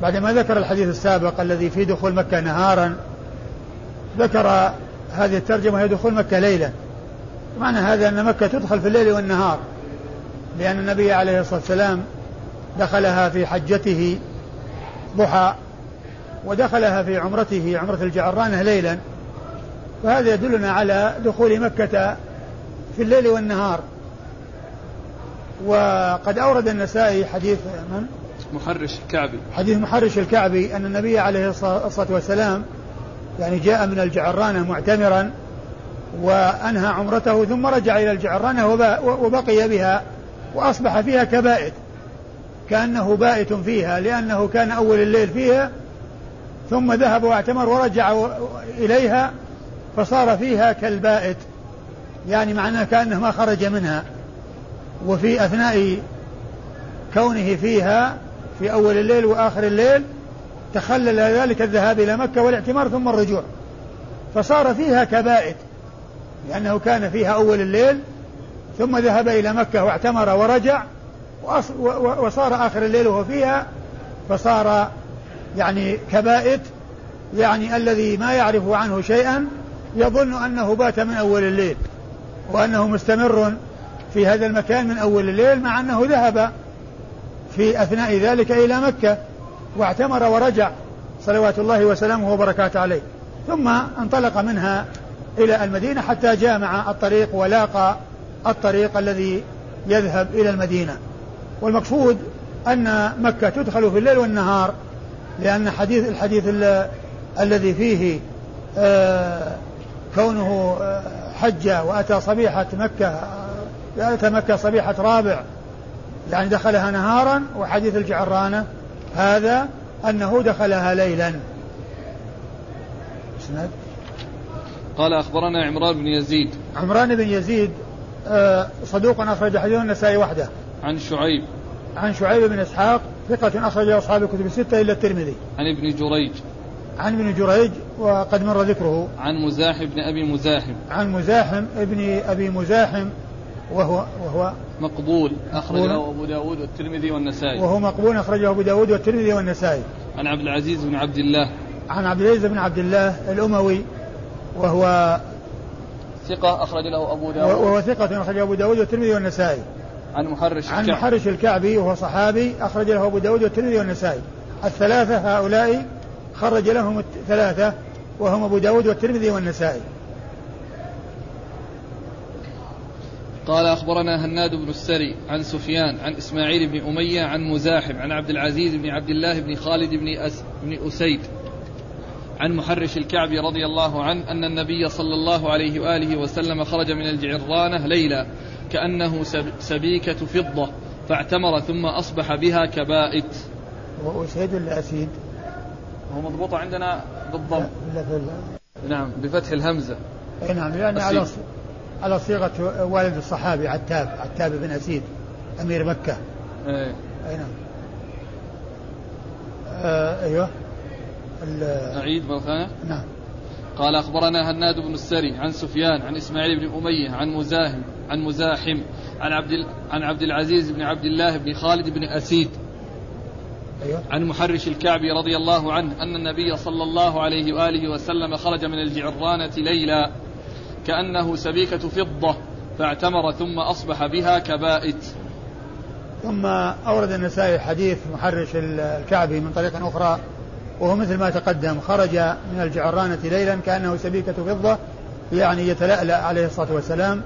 بعدما ذكر الحديث السابق الذي في دخول مكة نهارا ذكر هذه الترجمة هي دخول مكة ليلا. معنى هذا أن مكة تدخل في الليل والنهار لأن النبي عليه الصلاة والسلام دخلها في حجته ضحى. ودخلها في عمرته عمرة الجعرانة ليلا. فهذا يدلنا على دخول مكة في الليل والنهار. وقد أورد النسائي حديث من؟ محرش الكعبي. حديث محرش الكعبي أن النبي عليه الصلاة والسلام يعني جاء من الجعرانة معتمرا وأنهى عمرته ثم رجع إلى الجعرانة وبقي بها وأصبح فيها كبائت. كأنه بائت فيها لأنه كان أول الليل فيها ثم ذهب واعتمر ورجع إليها فصار فيها كالبائت. يعني معناه كأنه ما خرج منها. وفي أثناء كونه فيها في أول الليل وآخر الليل تخلل ذلك الذهاب إلى مكة والاعتمار ثم الرجوع. فصار فيها كبائت لأنه كان فيها أول الليل ثم ذهب إلى مكة واعتمر ورجع وصار آخر الليل وهو فيها فصار يعني كبائت يعني الذي ما يعرف عنه شيئا يظن أنه بات من أول الليل وأنه مستمر في هذا المكان من أول الليل مع أنه ذهب في أثناء ذلك إلى مكة واعتمر ورجع صلوات الله وسلامه وبركاته عليه. ثم انطلق منها إلى المدينة حتى جامع الطريق ولاقى الطريق الذي يذهب إلى المدينة. والمقصود أن مكة تدخل في الليل والنهار لأن حديث الحديث الذي فيه آه كونه آه، حج وأتى صبيحة مكة أتى مكة صبيحة رابع يعني دخلها نهارا وحديث الجعرانة هذا أنه دخلها ليلا. قال أخبرنا عمران بن يزيد. عمران بن يزيد آه، صدوق أخرج حديث النسائي وحده. عن شعيب. عن شعيب بن إسحاق ثقة أخرج أصحاب الكتب الستة إلا الترمذي. عن ابن جريج. عن ابن جريج وقد مر ذكره. عن مزاحم بن أبي مزاحم. عن مزاحم ابن أبي مزاحم وهو وهو مقبول. أخرجه أبو داود والترمذي والنسائي. وهو مقبول. أخرجه أبو داود والترمذي والنسائي. عن عبد العزيز بن عبد الله. عن عبد العزيز بن عبد الله الأموي وهو ثقة أخرج له أبو داود. وهو ثقة أخرج أبو داود والترمذي والنسائي. عن محرش الكعبي. عن محرش الكعبي وهو صحابي أخرج له أبو داود والترمذي والنسائي. الثلاثة هؤلاء خرج لهم الثلاثة وهم أبو داود والترمذي والنسائي. قال أخبرنا هناد بن السري عن سفيان عن إسماعيل بن أمية عن مزاحم عن عبد العزيز بن عبد الله بن خالد بن, أس بن أسيد عن محرش الكعبي رضي الله عنه أن النبي صلى الله عليه وآله وسلم خرج من الجعرانة ليلا كأنه سبيكة فضة فاعتمر ثم أصبح بها كبائت. وأسيد ولا أسيد؟ هو مضبوط عندنا بالضم. نعم بفتح الهمزة. نعم يعني على على صيغة والد الصحابي عتاب عتاب بن أسيد أمير مكة. إيه. أي نعم. آه أيوه. أعيد مرة نعم. قال أخبرنا هناد بن السري عن سفيان عن إسماعيل بن أمية عن مزاحم عن مزاحم عن عبد عن عبد العزيز بن عبد الله بن خالد بن أسيد أيوة. عن محرش الكعبي رضي الله عنه أن النبي صلى الله عليه وآله وسلم خرج من الجعرانة ليلا كأنه سبيكة فضة فاعتمر ثم أصبح بها كبائت ثم أورد النسائي حديث محرش الكعبي من طريق أخرى وهو مثل ما تقدم خرج من الجعرانة ليلا كأنه سبيكة فضة يعني يتلألأ عليه الصلاة والسلام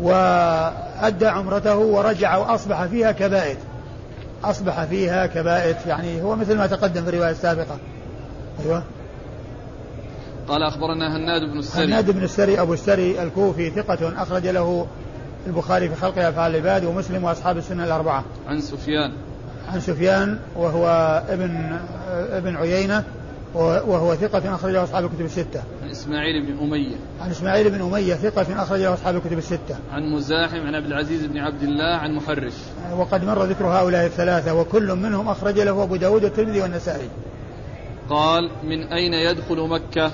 وأدى عمرته ورجع وأصبح فيها كبائت. أصبح فيها كبائت يعني هو مثل ما تقدم في الرواية السابقة. أيوه. قال أخبرنا هناد بن السري. هناد بن السري أبو السري الكوفي ثقة أخرج له البخاري في خلق أفعال العباد ومسلم وأصحاب السنة الأربعة. عن سفيان. عن سفيان وهو ابن ابن عيينة وهو ثقة أخرجه أصحاب الكتب الستة. عن إسماعيل بن أمية. عن إسماعيل بن أمية ثقة أخرجه أصحاب الكتب الستة. عن مزاحم عن عبد العزيز بن عبد الله عن محرش. وقد مر ذكر هؤلاء الثلاثة وكل منهم أخرج له أبو داود والترمذي والنسائي. قال من أين يدخل مكة؟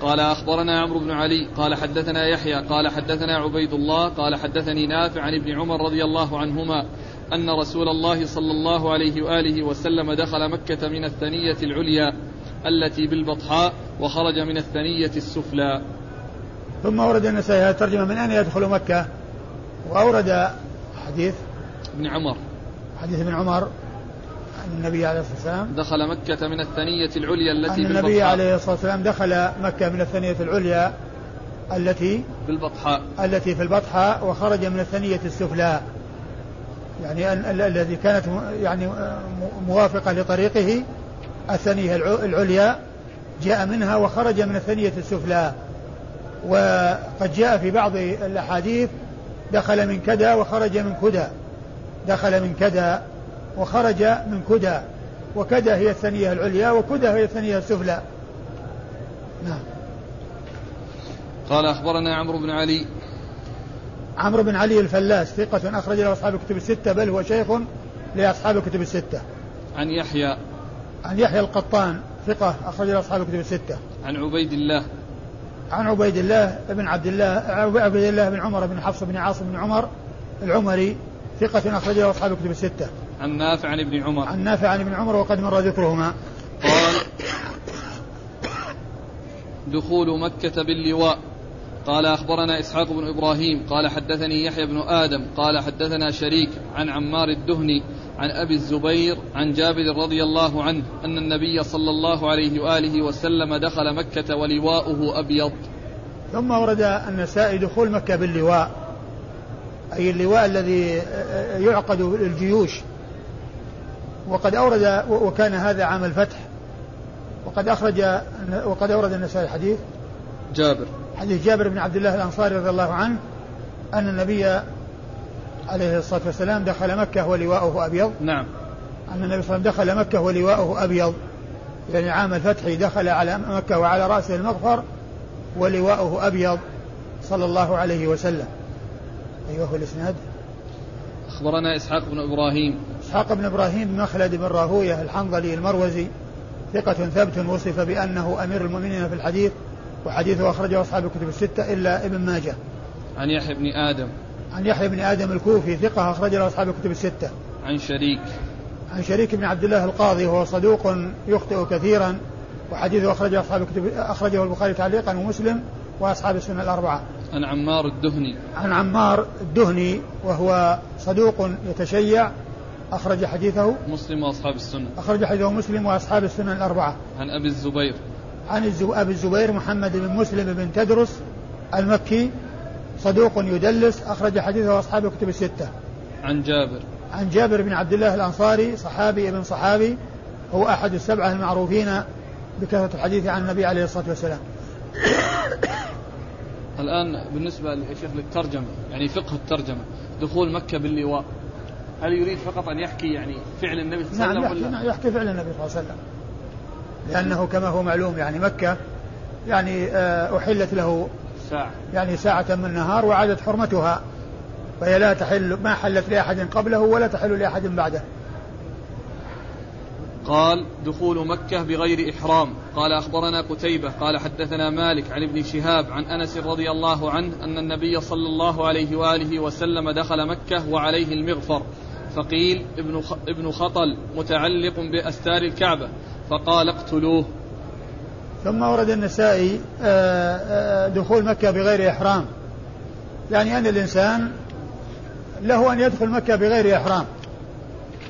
قال أخبرنا عمرو بن علي قال حدثنا يحيى قال حدثنا عبيد الله قال حدثني نافع عن ابن عمر رضي الله عنهما أن رسول الله صلى الله عليه وآله وسلم دخل مكة من الثنية العليا التي بالبطحاء وخرج من الثنية السفلى. ثم ورد النسائي هذه الترجمة من أين يدخل مكة؟ وأورد حديث ابن عمر. حديث ابن عمر أن النبي عليه الصلاة والسلام دخل مكة من الثنية العليا التي أن النبي عليه الصلاة والسلام دخل مكة من الثنية العليا التي بالبطحاء. التي في البطحاء وخرج من الثنية السفلى. يعني الذي كانت يعني موافقة لطريقه الثنية العليا جاء منها وخرج من الثنية السفلى. وقد جاء في بعض الأحاديث دخل من كذا وخرج من كدى. دخل من كذا وخرج من كدى. وكدى هي الثنية العليا وكدى هي الثنية السفلى. نعم. قال أخبرنا عمرو بن علي عمرو بن علي الفلاس ثقة أخرج له أصحاب الكتب الستة بل هو شيخ لأصحاب الكتب الستة عن يحيى عن يحيى القطان ثقة أخرج له أصحاب الكتب الستة عن عبيد الله عن عبيد الله بن عبد الله عبيد الله بن عمر بن حفص بن عاصم بن عمر العمري ثقة أخرج له أصحاب الكتب الستة. عن نافع عن ابن عمر. عن نافع عن ابن عمر وقد مر ذكرهما. قال دخول مكة باللواء قال أخبرنا إسحاق بن إبراهيم قال حدثني يحيى بن آدم قال حدثنا شريك عن عمار الدهني عن أبي الزبير عن جابر رضي الله عنه أن النبي صلى الله عليه وآله وسلم دخل مكة ولواؤه أبيض. ثم ورد النسائي دخول مكة باللواء أي اللواء الذي يعقد للجيوش. وقد أورد وكان هذا عام الفتح. وقد أخرج وقد أورد النسائي حديث جابر. حديث جابر بن عبد الله الأنصاري رضي الله عنه أن النبي عليه الصلاة والسلام دخل مكة ولواءه أبيض. نعم. أن النبي صلى الله عليه وسلم دخل مكة ولواءه أبيض. يعني عام الفتح دخل على مكة وعلى رأسه المغفر ولواءه أبيض صلى الله عليه وسلم. أيوه الإسناد؟ أخبرنا إسحاق بن إبراهيم. إسحاق بن إبراهيم مخلد بن راهوية الحنظلي المروزي ثقة ثبت وصف بأنه أمير المؤمنين في الحديث وحديثه أخرجه أصحاب الكتب الستة إلا ابن ماجه. عن يحيى بن آدم. عن يحيى بن آدم الكوفي ثقة أخرج له أصحاب الكتب الستة. عن شريك. عن شريك بن عبد الله القاضي وهو صدوق يخطئ كثيرا وحديثه أخرجه أصحاب الكتب أخرجه البخاري تعليقا ومسلم وأصحاب السنة الأربعة. عن عمار الدهني. عن عمار الدهني وهو صدوق يتشيع أخرج حديثه مسلم وأصحاب السنة. أخرج حديثه مسلم وأصحاب السنة الأربعة. عن أبي الزبير. عن أبي الزبير محمد بن مسلم بن تدرس المكي صدوق يدلس أخرج حديثه أصحاب الكتب الستة. عن جابر. عن جابر بن عبد الله الأنصاري صحابي ابن صحابي هو أحد السبعة المعروفين بكثرة الحديث عن النبي عليه الصلاة والسلام. الآن بالنسبة يا شيخ للترجمة يعني فقه الترجمة دخول مكة باللواء هل يريد فقط أن يحكي يعني فعل النبي صلى الله عليه وسلم نعم يحكي, يحكي فعل النبي صلى الله عليه وسلم. لأنه كما هو معلوم يعني مكة يعني آه، أحلت له ساعة. يعني ساعة من النهار وعادت حرمتها. فهي لا تحل ما حلت لأحد قبله ولا تحل لأحد بعده. قال دخول مكة بغير إحرام. قال أخبرنا قتيبة. قال حدثنا مالك عن ابن شهاب عن أنس رضي الله عنه أن النبي صلى الله عليه وآله وسلم دخل مكة وعليه المغفر. فقيل ابن ابن خطل متعلق بأستار الكعبة. فقال اقتلوه. ثم ورد النسائي آه، آه، دخول مكة بغير إحرام. يعني أن الإنسان له أن يدخل مكة بغير إحرام.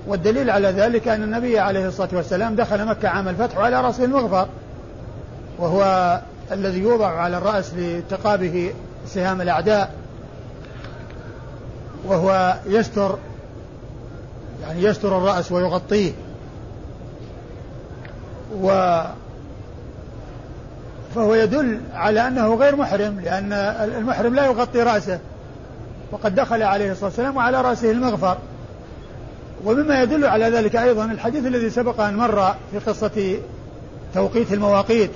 والدليل على ذلك أن النبي عليه الصلاة والسلام دخل مكة عام الفتح وعلى رأسه المغفر وهو الذي يوضع على الرأس لاتقابه سهام الأعداء وهو يستر يعني يستر الرأس ويغطيه. و فهو يدل على أنه غير محرم لأن المحرم لا يغطي رأسه وقد دخل عليه الصلاة والسلام وعلى رأسه المغفر. ومما يدل على ذلك أيضا الحديث الذي سبق أن مر في قصة توقيت المواقيت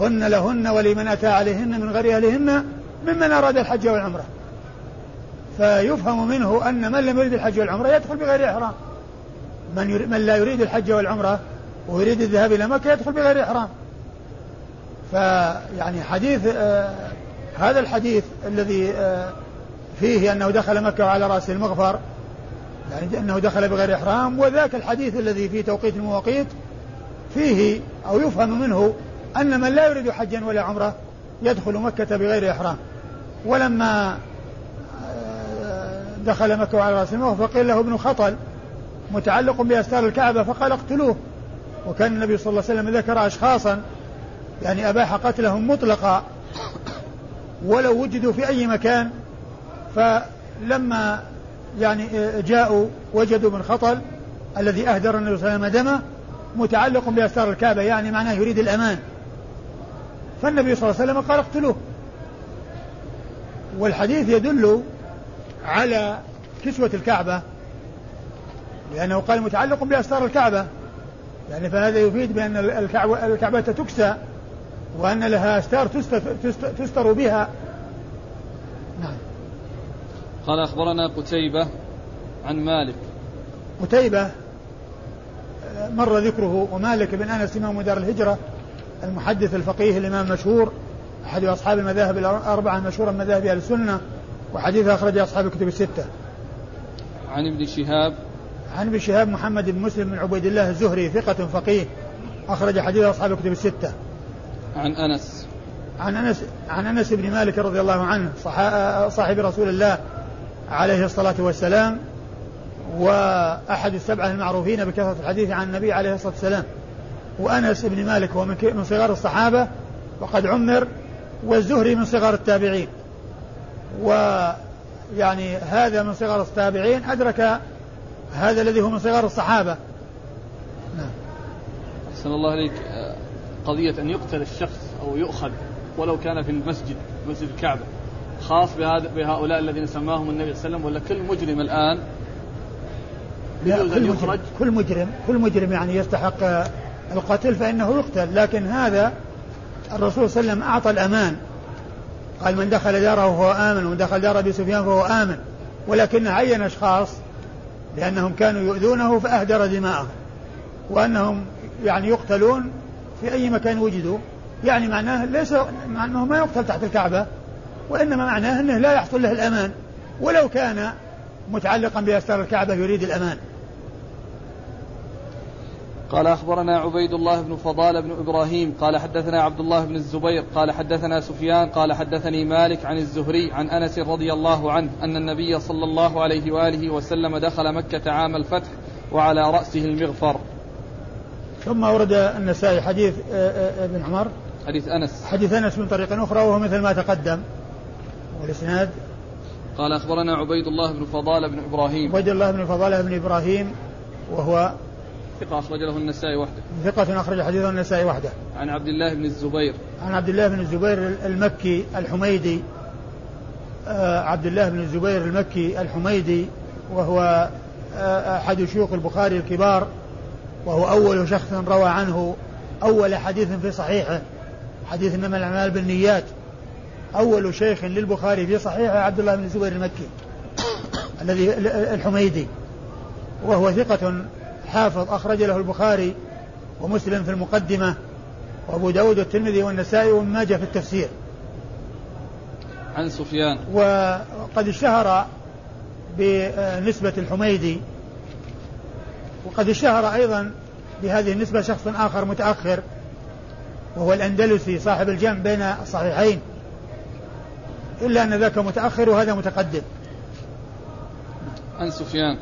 هن لهن ولمن أتى عليهن من غير أهلهن ممن أراد الحج والعمرة. فيفهم منه أن من لم يريد الحج والعمرة يدخل بغير إحرام. من, من لا يريد الحج والعمرة ويريد الذهاب إلى مكة يدخل بغير إحرام. فيعني حديث آه هذا الحديث الذي آه فيه أنه دخل مكة وعلى رأسه المغفر يعني أنه دخل بغير إحرام وذاك الحديث الذي في توقيت المواقيت فيه أو يفهم منه أن من لا يريد حجا ولا عمرة يدخل مكة بغير إحرام. ولما آه، دخل مكة وعلى رأس الموت فقيل له ابن خطل متعلق بأستار الكعبة فقال اقتلوه. وكان النبي صلى الله عليه وسلم ذكر أشخاصا يعني أباح قتلهم مطلقا ولو وجدوا في أي مكان فلما يعني جاءوا وجدوا من خطل الذي أهدر النبي صلى الله عليه وسلم دمه متعلق بأستار الكعبة يعني معناه يريد الأمان. فالنبي صلى الله عليه وسلم قال اقتلوه. والحديث يدل على كسوة الكعبة لأنه قال متعلق بأستار الكعبة. يعني فهذا يفيد بأن الكعبة, الكعبة تكسى وأن لها أستار تستر بها. نعم. قال أخبرنا قتيبة عن مالك. قتيبة مر ذكره ومالك بن أنس إمام دار الهجرة المحدث الفقيه الإمام المشهور أحد أصحاب المذاهب الأربعة المشهورة من مذاهب أهل السنة وحديث أخرج أصحاب الكتب الستة. عن ابن شهاب عن ابن شهاب محمد بن مسلم بن عبيد الله الزهري ثقة فقيه أخرج حديث أصحاب الكتب الستة. عن أنس. عن أنس عن أنس بن مالك رضي الله عنه صاحب رسول الله عليه الصلاة والسلام وأحد السبعة المعروفين بكثرة الحديث عن النبي عليه الصلاة والسلام. وأنس بن مالك هو من صغار الصحابة وقد عمر والزهري من صغار التابعين. ويعني هذا من صغار التابعين أدرك هذا الذي هو من صغار الصحابة. نعم. أحسن الله عليك قضية أن يقتل الشخص أو يؤخذ ولو كان في المسجد مسجد الكعبة خاص بهذا بهؤلاء الذين سماهم النبي صلى الله عليه وسلم ولا كل مجرم الآن أن يخرج؟ كل مجرم كل مجرم يعني يستحق القتل فإنه يقتل. لكن هذا الرسول صلى الله عليه وسلم أعطى الأمان. قال من دخل داره فهو آمن ومن دخل دار أبي سفيان فهو آمن. ولكن عين أشخاص لأنهم كانوا يؤذونه فأهدر دماءهم. وأنهم يعني يقتلون في أي مكان وجدوا. يعني معناه ليس معناه ما يقتل تحت الكعبة وإنما معناه أنه لا يحصل له الأمان. ولو كان متعلقا بأستار الكعبة يريد الأمان. قال أخبرنا عبيد الله بن فضال بن إبراهيم قال حدثنا عبد الله بن الزبير قال حدثنا سفيان قال حدثني مالك عن الزهري عن أنس رضي الله عنه أن النبي صلى الله عليه وآله وسلم دخل مكة عام الفتح وعلى رأسه المغفر. ثم ورد النسائي حديث آه، آه، ابن عمر. حديث أنس. حديث أنس من طريق أخرى وهو مثل ما تقدم. والإسناد؟ قال أخبرنا عبيد الله بن فضالة بن إبراهيم. عبيد الله بن فضالة بن إبراهيم وهو ثقة أخرج له النسائي وحده. ثقة أخرج حديثه النسائي وحده. عن عبد الله بن الزبير. عن عبد الله بن الزبير المكي الحميدي. آه عبد الله بن الزبير المكي الحميدي وهو آه أحد شيوخ البخاري الكبار وهو أول شخص روى عنه أول حديث في صحيحه حديث إنما الأعمال بالنيات. أول شيخ للبخاري في صحيحه عبد الله بن الزبير المكي الذي الحميدي. وهو ثقة حافظ أخرج له البخاري ومسلم في المقدمة وأبو داود والترمذي والنسائي وابن ماجه في التفسير. عن سفيان. وقد اشتهر بنسبة الحميدي وقد اشتهر أيضا بهذه النسبة شخص آخر متأخر وهو الأندلسي صاحب الجمع بين الصحيحين. إلا أن ذاك متأخر وهذا متقدم. عن سفيان.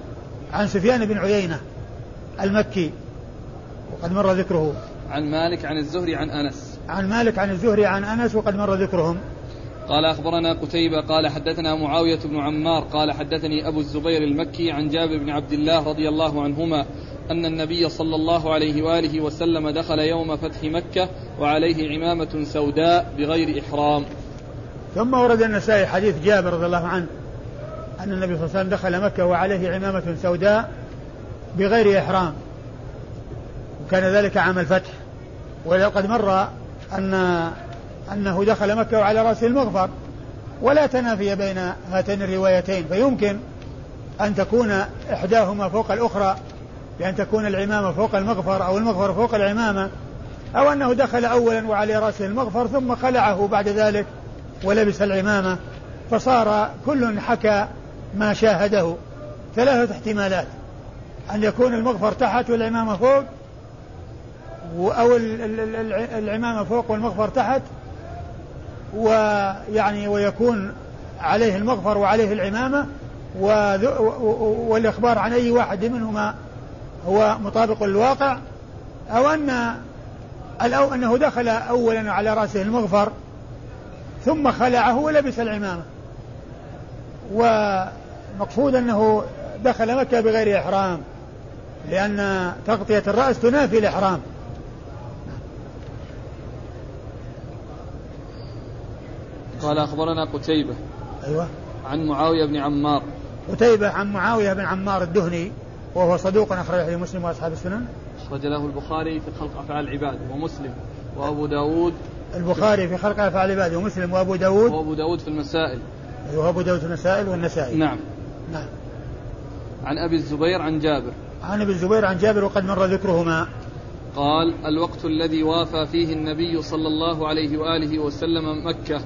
عن سفيان بن عيينة. المكي وقد مر ذكره. عن مالك عن الزهري عن أنس. عن مالك عن الزهري عن أنس وقد مر ذكرهم. قال أخبرنا قتيبة قال حدثنا معاوية بن عمار قال حدثني أبو الزبير المكي عن جابر بن عبد الله رضي الله عنهما أن النبي صلى الله عليه وآله وسلم دخل يوم فتح مكة وعليه عمامة سوداء بغير إحرام. ثم ورد النسائي حديث جابر رضي الله عنه أن النبي صلى الله عليه وسلم دخل مكة وعليه عمامة سوداء بغير إحرام. وكان ذلك عام الفتح. وقد مر أن أنه دخل مكة وعلى رأسه المغفر. ولا تنافي بين هاتين الروايتين. فيمكن أن تكون إحداهما فوق الأخرى بأن تكون العمامة فوق المغفر أو المغفر فوق العمامة أو أنه دخل أولا وعلى رأسه المغفر ثم خلعه بعد ذلك ولبس العمامة. فصار كل حكى ما شاهده. ثلاثة احتمالات. أن يكون المغفر تحت والعمامة فوق أو العمامة فوق والمغفر تحت ويعني ويكون عليه المغفر وعليه العمامة والإخبار عن أي واحد منهما هو مطابق للواقع أو أن أو أنه دخل أولا على رأسه المغفر ثم خلعه ولبس العمامة. ومقصود أنه دخل مكة بغير إحرام. لأن تغطية الرأس تنافي الإحرام. قال أخبرنا قتيبة أيوة. عن معاوية بن عمار. قتيبة عن معاوية بن عمار الدهني وهو صدوق أخرج في مسلم وأصحاب السنن. أخرج له البخاري في خلق أفعال العباد ومسلم وأبو داود. البخاري في خلق أفعال العباد ومسلم وأبو داود. وأبو داود في المسائل. أيوه أبو داود في المسائل والنسائي. نعم. نعم. عن أبي الزبير عن جابر. عن أبي الزبير عن جابر وقد مر ذكرهما. قال الوقت الذي وافى فيه النبي صلى الله عليه وآله وسلم مكة.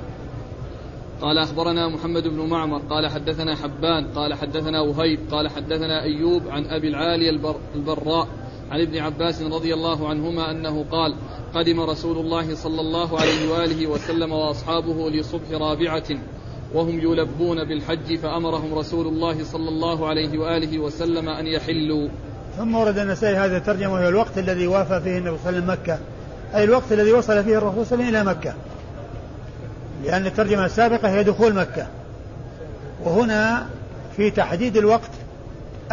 قال أخبرنا محمد بن معمر. قال حدثنا حبان. قال حدثنا وهيب. قال حدثنا أيوب عن أبي العالي البر البراء عن ابن عباس رضي الله عنهما أنه قال قدم رسول الله صلى الله عليه وآله وسلم وأصحابه لصبح رابعة. وهم يلبون بالحج فأمرهم رسول الله صلى الله عليه وآله وسلم أن يحلوا. ثم ورد النسائي هذا الترجمة وهي الوقت الذي وافى فيه النبي صلى الله عليه وسلم مكة. أي الوقت الذي وصل فيه الرسول صلى الله عليه وسلم إلى مكة. لأن الترجمة السابقة هي دخول مكة. وهنا في تحديد الوقت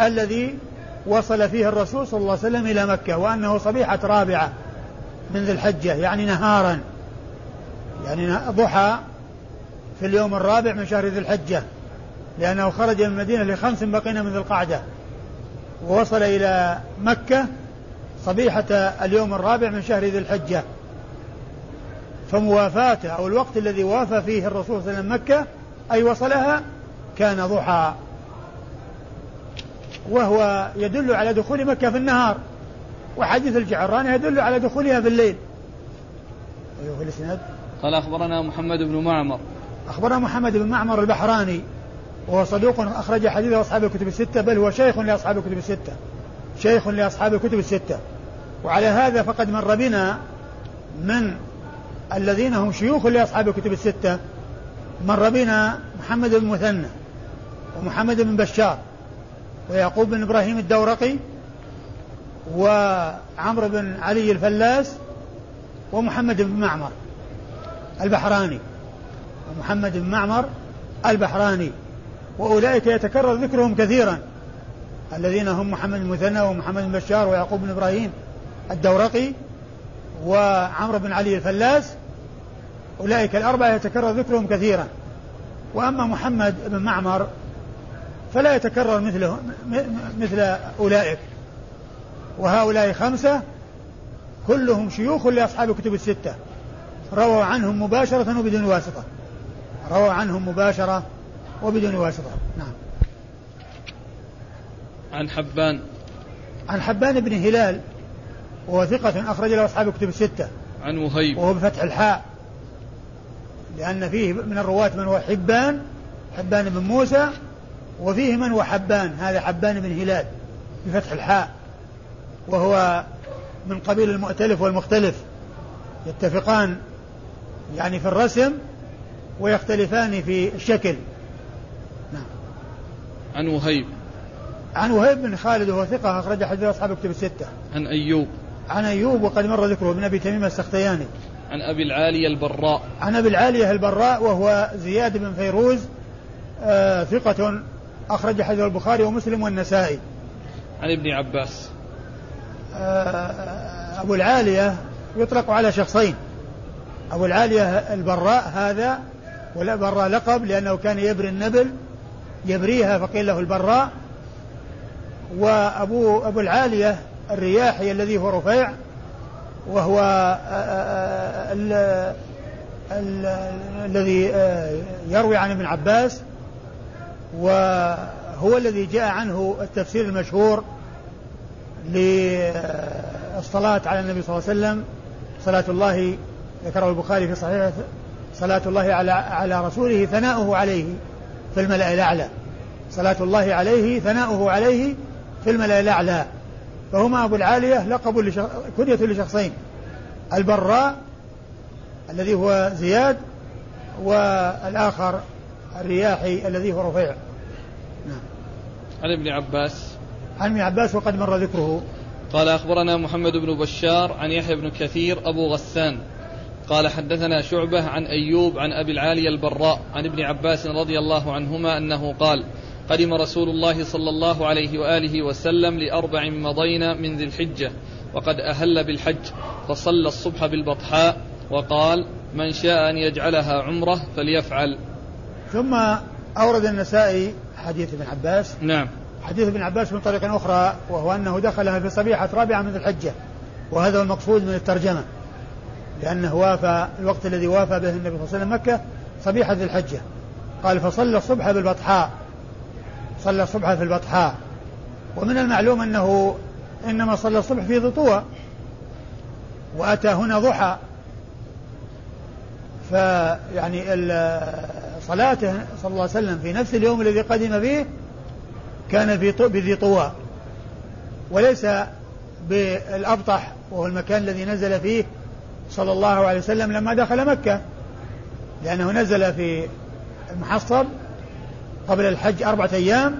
الذي وصل فيه الرسول صلى الله عليه وسلم إلى مكة وأنه صبيحة رابعة من ذي الحجة يعني نهارا. يعني ضحى في اليوم الرابع من شهر ذي الحجة لأنه خرج من المدينة لخمس بقين من ذي القعدة ووصل إلى مكة صبيحة اليوم الرابع من شهر ذي الحجة. فموافاته أو الوقت الذي وافى فيه الرسول صلى الله عليه وسلم مكة أي وصلها كان ضحى. وهو يدل على دخول مكة في النهار وحديث الجعراني يدل على دخولها في الليل. أيوه الإسناد. قال أخبرنا محمد بن معمر. أخبرنا محمد بن معمر البحراني وهو صدوق أخرج حديث أصحاب الكتب الستة بل هو شيخ لأصحاب الكتب الستة. شيخ لأصحاب الكتب الستة. وعلى هذا فقد مر بنا من الذين هم شيوخ لأصحاب الكتب الستة. مر بنا محمد بن مثنى ومحمد بن بشار ويعقوب بن إبراهيم الدورقي وعمرو بن علي الفلاس ومحمد بن معمر البحراني. ومحمد بن معمر البحراني وأولئك يتكرر ذكرهم كثيرا. الذين هم محمد المثنى ومحمد بن بشار ويعقوب بن إبراهيم الدورقي وعمرو بن علي الفلاس أولئك الأربعة يتكرر ذكرهم كثيرا. وأما محمد بن معمر فلا يتكرر مثله مثل أولئك. وهؤلاء خمسة كلهم شيوخ لأصحاب الكتب الستة. رووا عنهم مباشرة وبدون واسطة. رووا عنهم مباشرة وبدون واسطة. نعم. عن حبان. عن حبان بن هلال وهو ثقة أخرج له أصحاب الكتب الستة. عن وهيب. وهو بفتح الحاء لأن فيه من الرواة من هو حبان حبان بن موسى وفيه من هو حبان هذا حبان بن هلال بفتح الحاء. وهو من قبيل المؤتلف والمختلف يتفقان يعني في الرسم ويختلفان في الشكل. نعم. عن وهيب. عن وهيب بن خالد وهو ثقة أخرج حديث أصحاب الكتب الستة. عن أيوب. عن أيوب وقد مر ذكره من أبي تميم السختياني. عن أبي العالية البراء. عن أبي العالية البراء وهو زياد بن فيروز آه ثقة أخرج حديث البخاري ومسلم والنسائي. عن ابن عباس. آه أبو العالية يطلق على شخصين. أبو العالية البراء هذا والبراء لقب لأنه كان يبري النبل يبريها فقيل له البراء. وأبو أبو العالية الرياحي الذي هو رفيع وهو الذي يروي عن ابن عباس وهو الذي جاء عنه التفسير المشهور للصلاة على النبي صلى الله عليه وسلم. صلاة الله ذكره البخاري في صحيح صلاة الله على على رسوله ثناؤه عليه في الملأ الأعلى. صلاة الله عليه ثناؤه عليه في الملأ الأعلى. فهما أبو العالية لقب لشخ... كنية لشخصين. البراء الذي هو زياد والآخر الرياحي الذي هو رفيع. نعم. عن ابن عباس. عن ابن عباس وقد مر ذكره. قال أخبرنا محمد بن بشار عن يحيى بن كثير أبو غسان. قال حدثنا شعبة عن أيوب عن أبي العالي البراء عن ابن عباس رضي الله عنهما أنه قال قدم رسول الله صلى الله عليه وآله وسلم لأربع مضين من ذي الحجة وقد أهل بالحج فصلى الصبح بالبطحاء وقال من شاء أن يجعلها عمرة فليفعل. ثم أورد النسائي حديث ابن عباس. نعم. حديث ابن عباس من طريق أخرى وهو أنه دخلها في صبيحة رابعة من ذي الحجة وهذا المقصود من الترجمة. لأنه وافى الوقت الذي وافى به النبي صلى الله عليه وسلم مكة صبيحة ذي الحجة. قال فصلى الصبح بالبطحاء. صلى الصبح في البطحاء. ومن المعلوم أنه إنما صلى الصبح في ذي وأتى هنا ضحى. فيعني صلاته صلى الله عليه وسلم في نفس اليوم الذي قدم فيه كان في بذي طوى. وليس بالأبطح وهو المكان الذي نزل فيه صلى الله عليه وسلم لما دخل مكة. لأنه نزل في المحصب قبل الحج أربعة أيام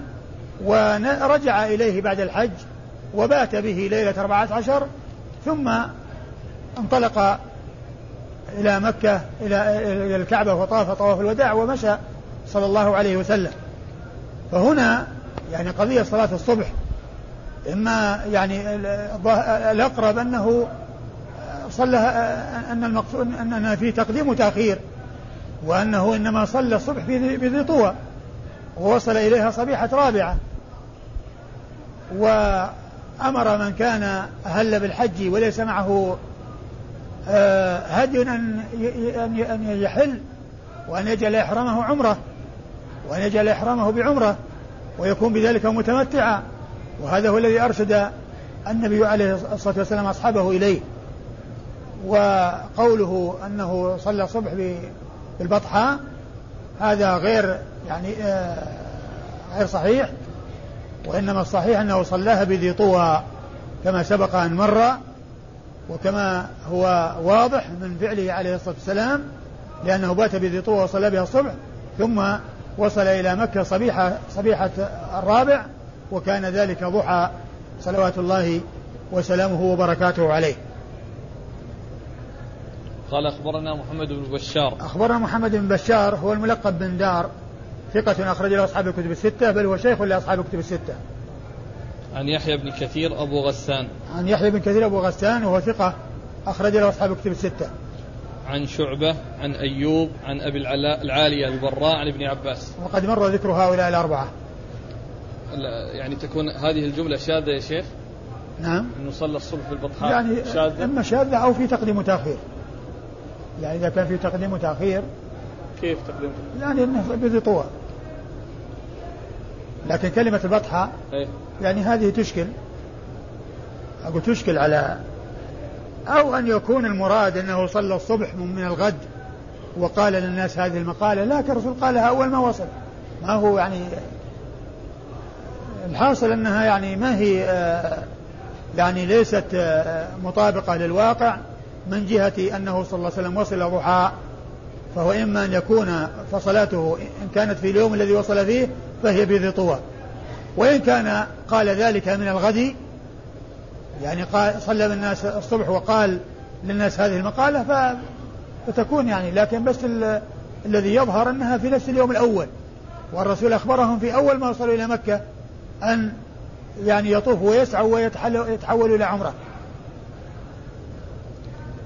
ورجع إليه بعد الحج وبات به ليلة أربعة عشر ثم انطلق إلى مكة إلى الكعبة وطاف طواف الوداع ومشى صلى الله عليه وسلم. فهنا يعني قضية صلاة الصبح إما يعني الأقرب أنه صلى أن المقصود أننا في تقديم وتأخير وأنه إنما صلى الصبح في ذي طوى ووصل إليها صبيحة رابعة. وأمر من كان أهل بالحج وليس معه آه، هدي أن أن يحل وأن يجعل إحرامه عمرة وأن يجعل إحرامه بعمرة ويكون بذلك متمتعا. وهذا هو الذي أرشد النبي عليه الصلاة والسلام أصحابه إليه. وقوله أنه صلى الصبح بالبطحاء هذا غير يعني آه، غير صحيح وإنما الصحيح أنه صلاها بذي طوى كما سبق أن مر وكما هو واضح من فعله عليه الصلاة والسلام لأنه بات بذي طوى وصلى بها الصبح ثم وصل إلى مكة صبيحة صبيحة الرابع وكان ذلك ضحى صلوات الله وسلامه وبركاته عليه. قال أخبرنا محمد بن بشار. أخبرنا محمد بن بشار هو الملقب بن دار ثقة أخرج له أصحاب الكتب الستة بل هو شيخ لأصحاب الكتب الستة. عن يحيى بن كثير أبو غسان. عن يحيى بن كثير أبو غسان وهو ثقة أخرج له أصحاب الكتب الستة. عن شعبة عن أيوب عن أبي العالية البراء عن ابن عباس. وقد مر ذكر هؤلاء الأربعة. يعني تكون هذه الجملة شاذة يا شيخ؟ نعم. أنه صلى الصبح في البطحاء. يعني شاذة. إما شاذة أو في تقديم وتأخير. يعني إذا كان في تقديم وتأخير. كيف تقديم؟ يعني أنه بذي طوى. لكن كلمة البطحة إيه؟ يعني هذه تشكل. أقول تشكل على أو أن يكون المراد أنه صلى الصبح من الغد وقال للناس هذه المقالة لكن الرسول قالها أول ما وصل. ما هو يعني الحاصل أنها يعني ما هي يعني ليست مطابقة للواقع. من جهة أنه صلى الله عليه وسلم وصل ضحى فهو إما أن يكون فصلاته إن كانت في اليوم الذي وصل فيه فهي بذي طوى. وإن كان قال ذلك من الغد يعني قال صلى بالناس الصبح وقال للناس هذه المقالة فتكون يعني لكن بس الذي يظهر أنها في نفس اليوم الأول. والرسول أخبرهم في أول ما وصلوا إلى مكة أن يعني يطوفوا ويسعوا ويتحولوا إلى عمرة.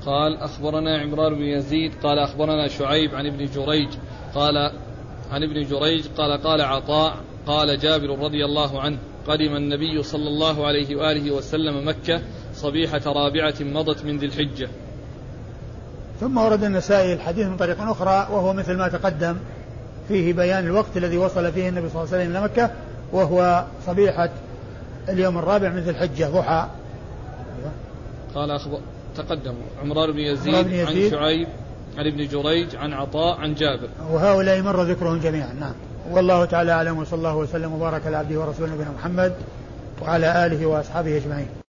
قال أخبرنا عمران بن يزيد قال أخبرنا شعيب عن ابن جريج قال عن ابن جريج قال قال عطاء قال جابر رضي الله عنه قدم النبي صلى الله عليه وآله وسلم مكة صبيحة رابعة مضت من ذي الحجة. ثم ورد النسائي الحديث من طريق أخرى وهو مثل ما تقدم فيه بيان الوقت الذي وصل فيه النبي صلى الله عليه وسلم إلى مكة وهو صبيحة اليوم الرابع من ذي الحجة ضحى. قال أخبر تقدم عمران بن يزيد, بن يزيد. عن شعيب عن ابن جريج عن عطاء عن جابر. وهؤلاء مر ذكرهم جميعا. نعم. والله تعالى أعلم وصلى الله وسلم وبارك على عبده ورسوله نبينا محمد وعلى آله وأصحابه أجمعين.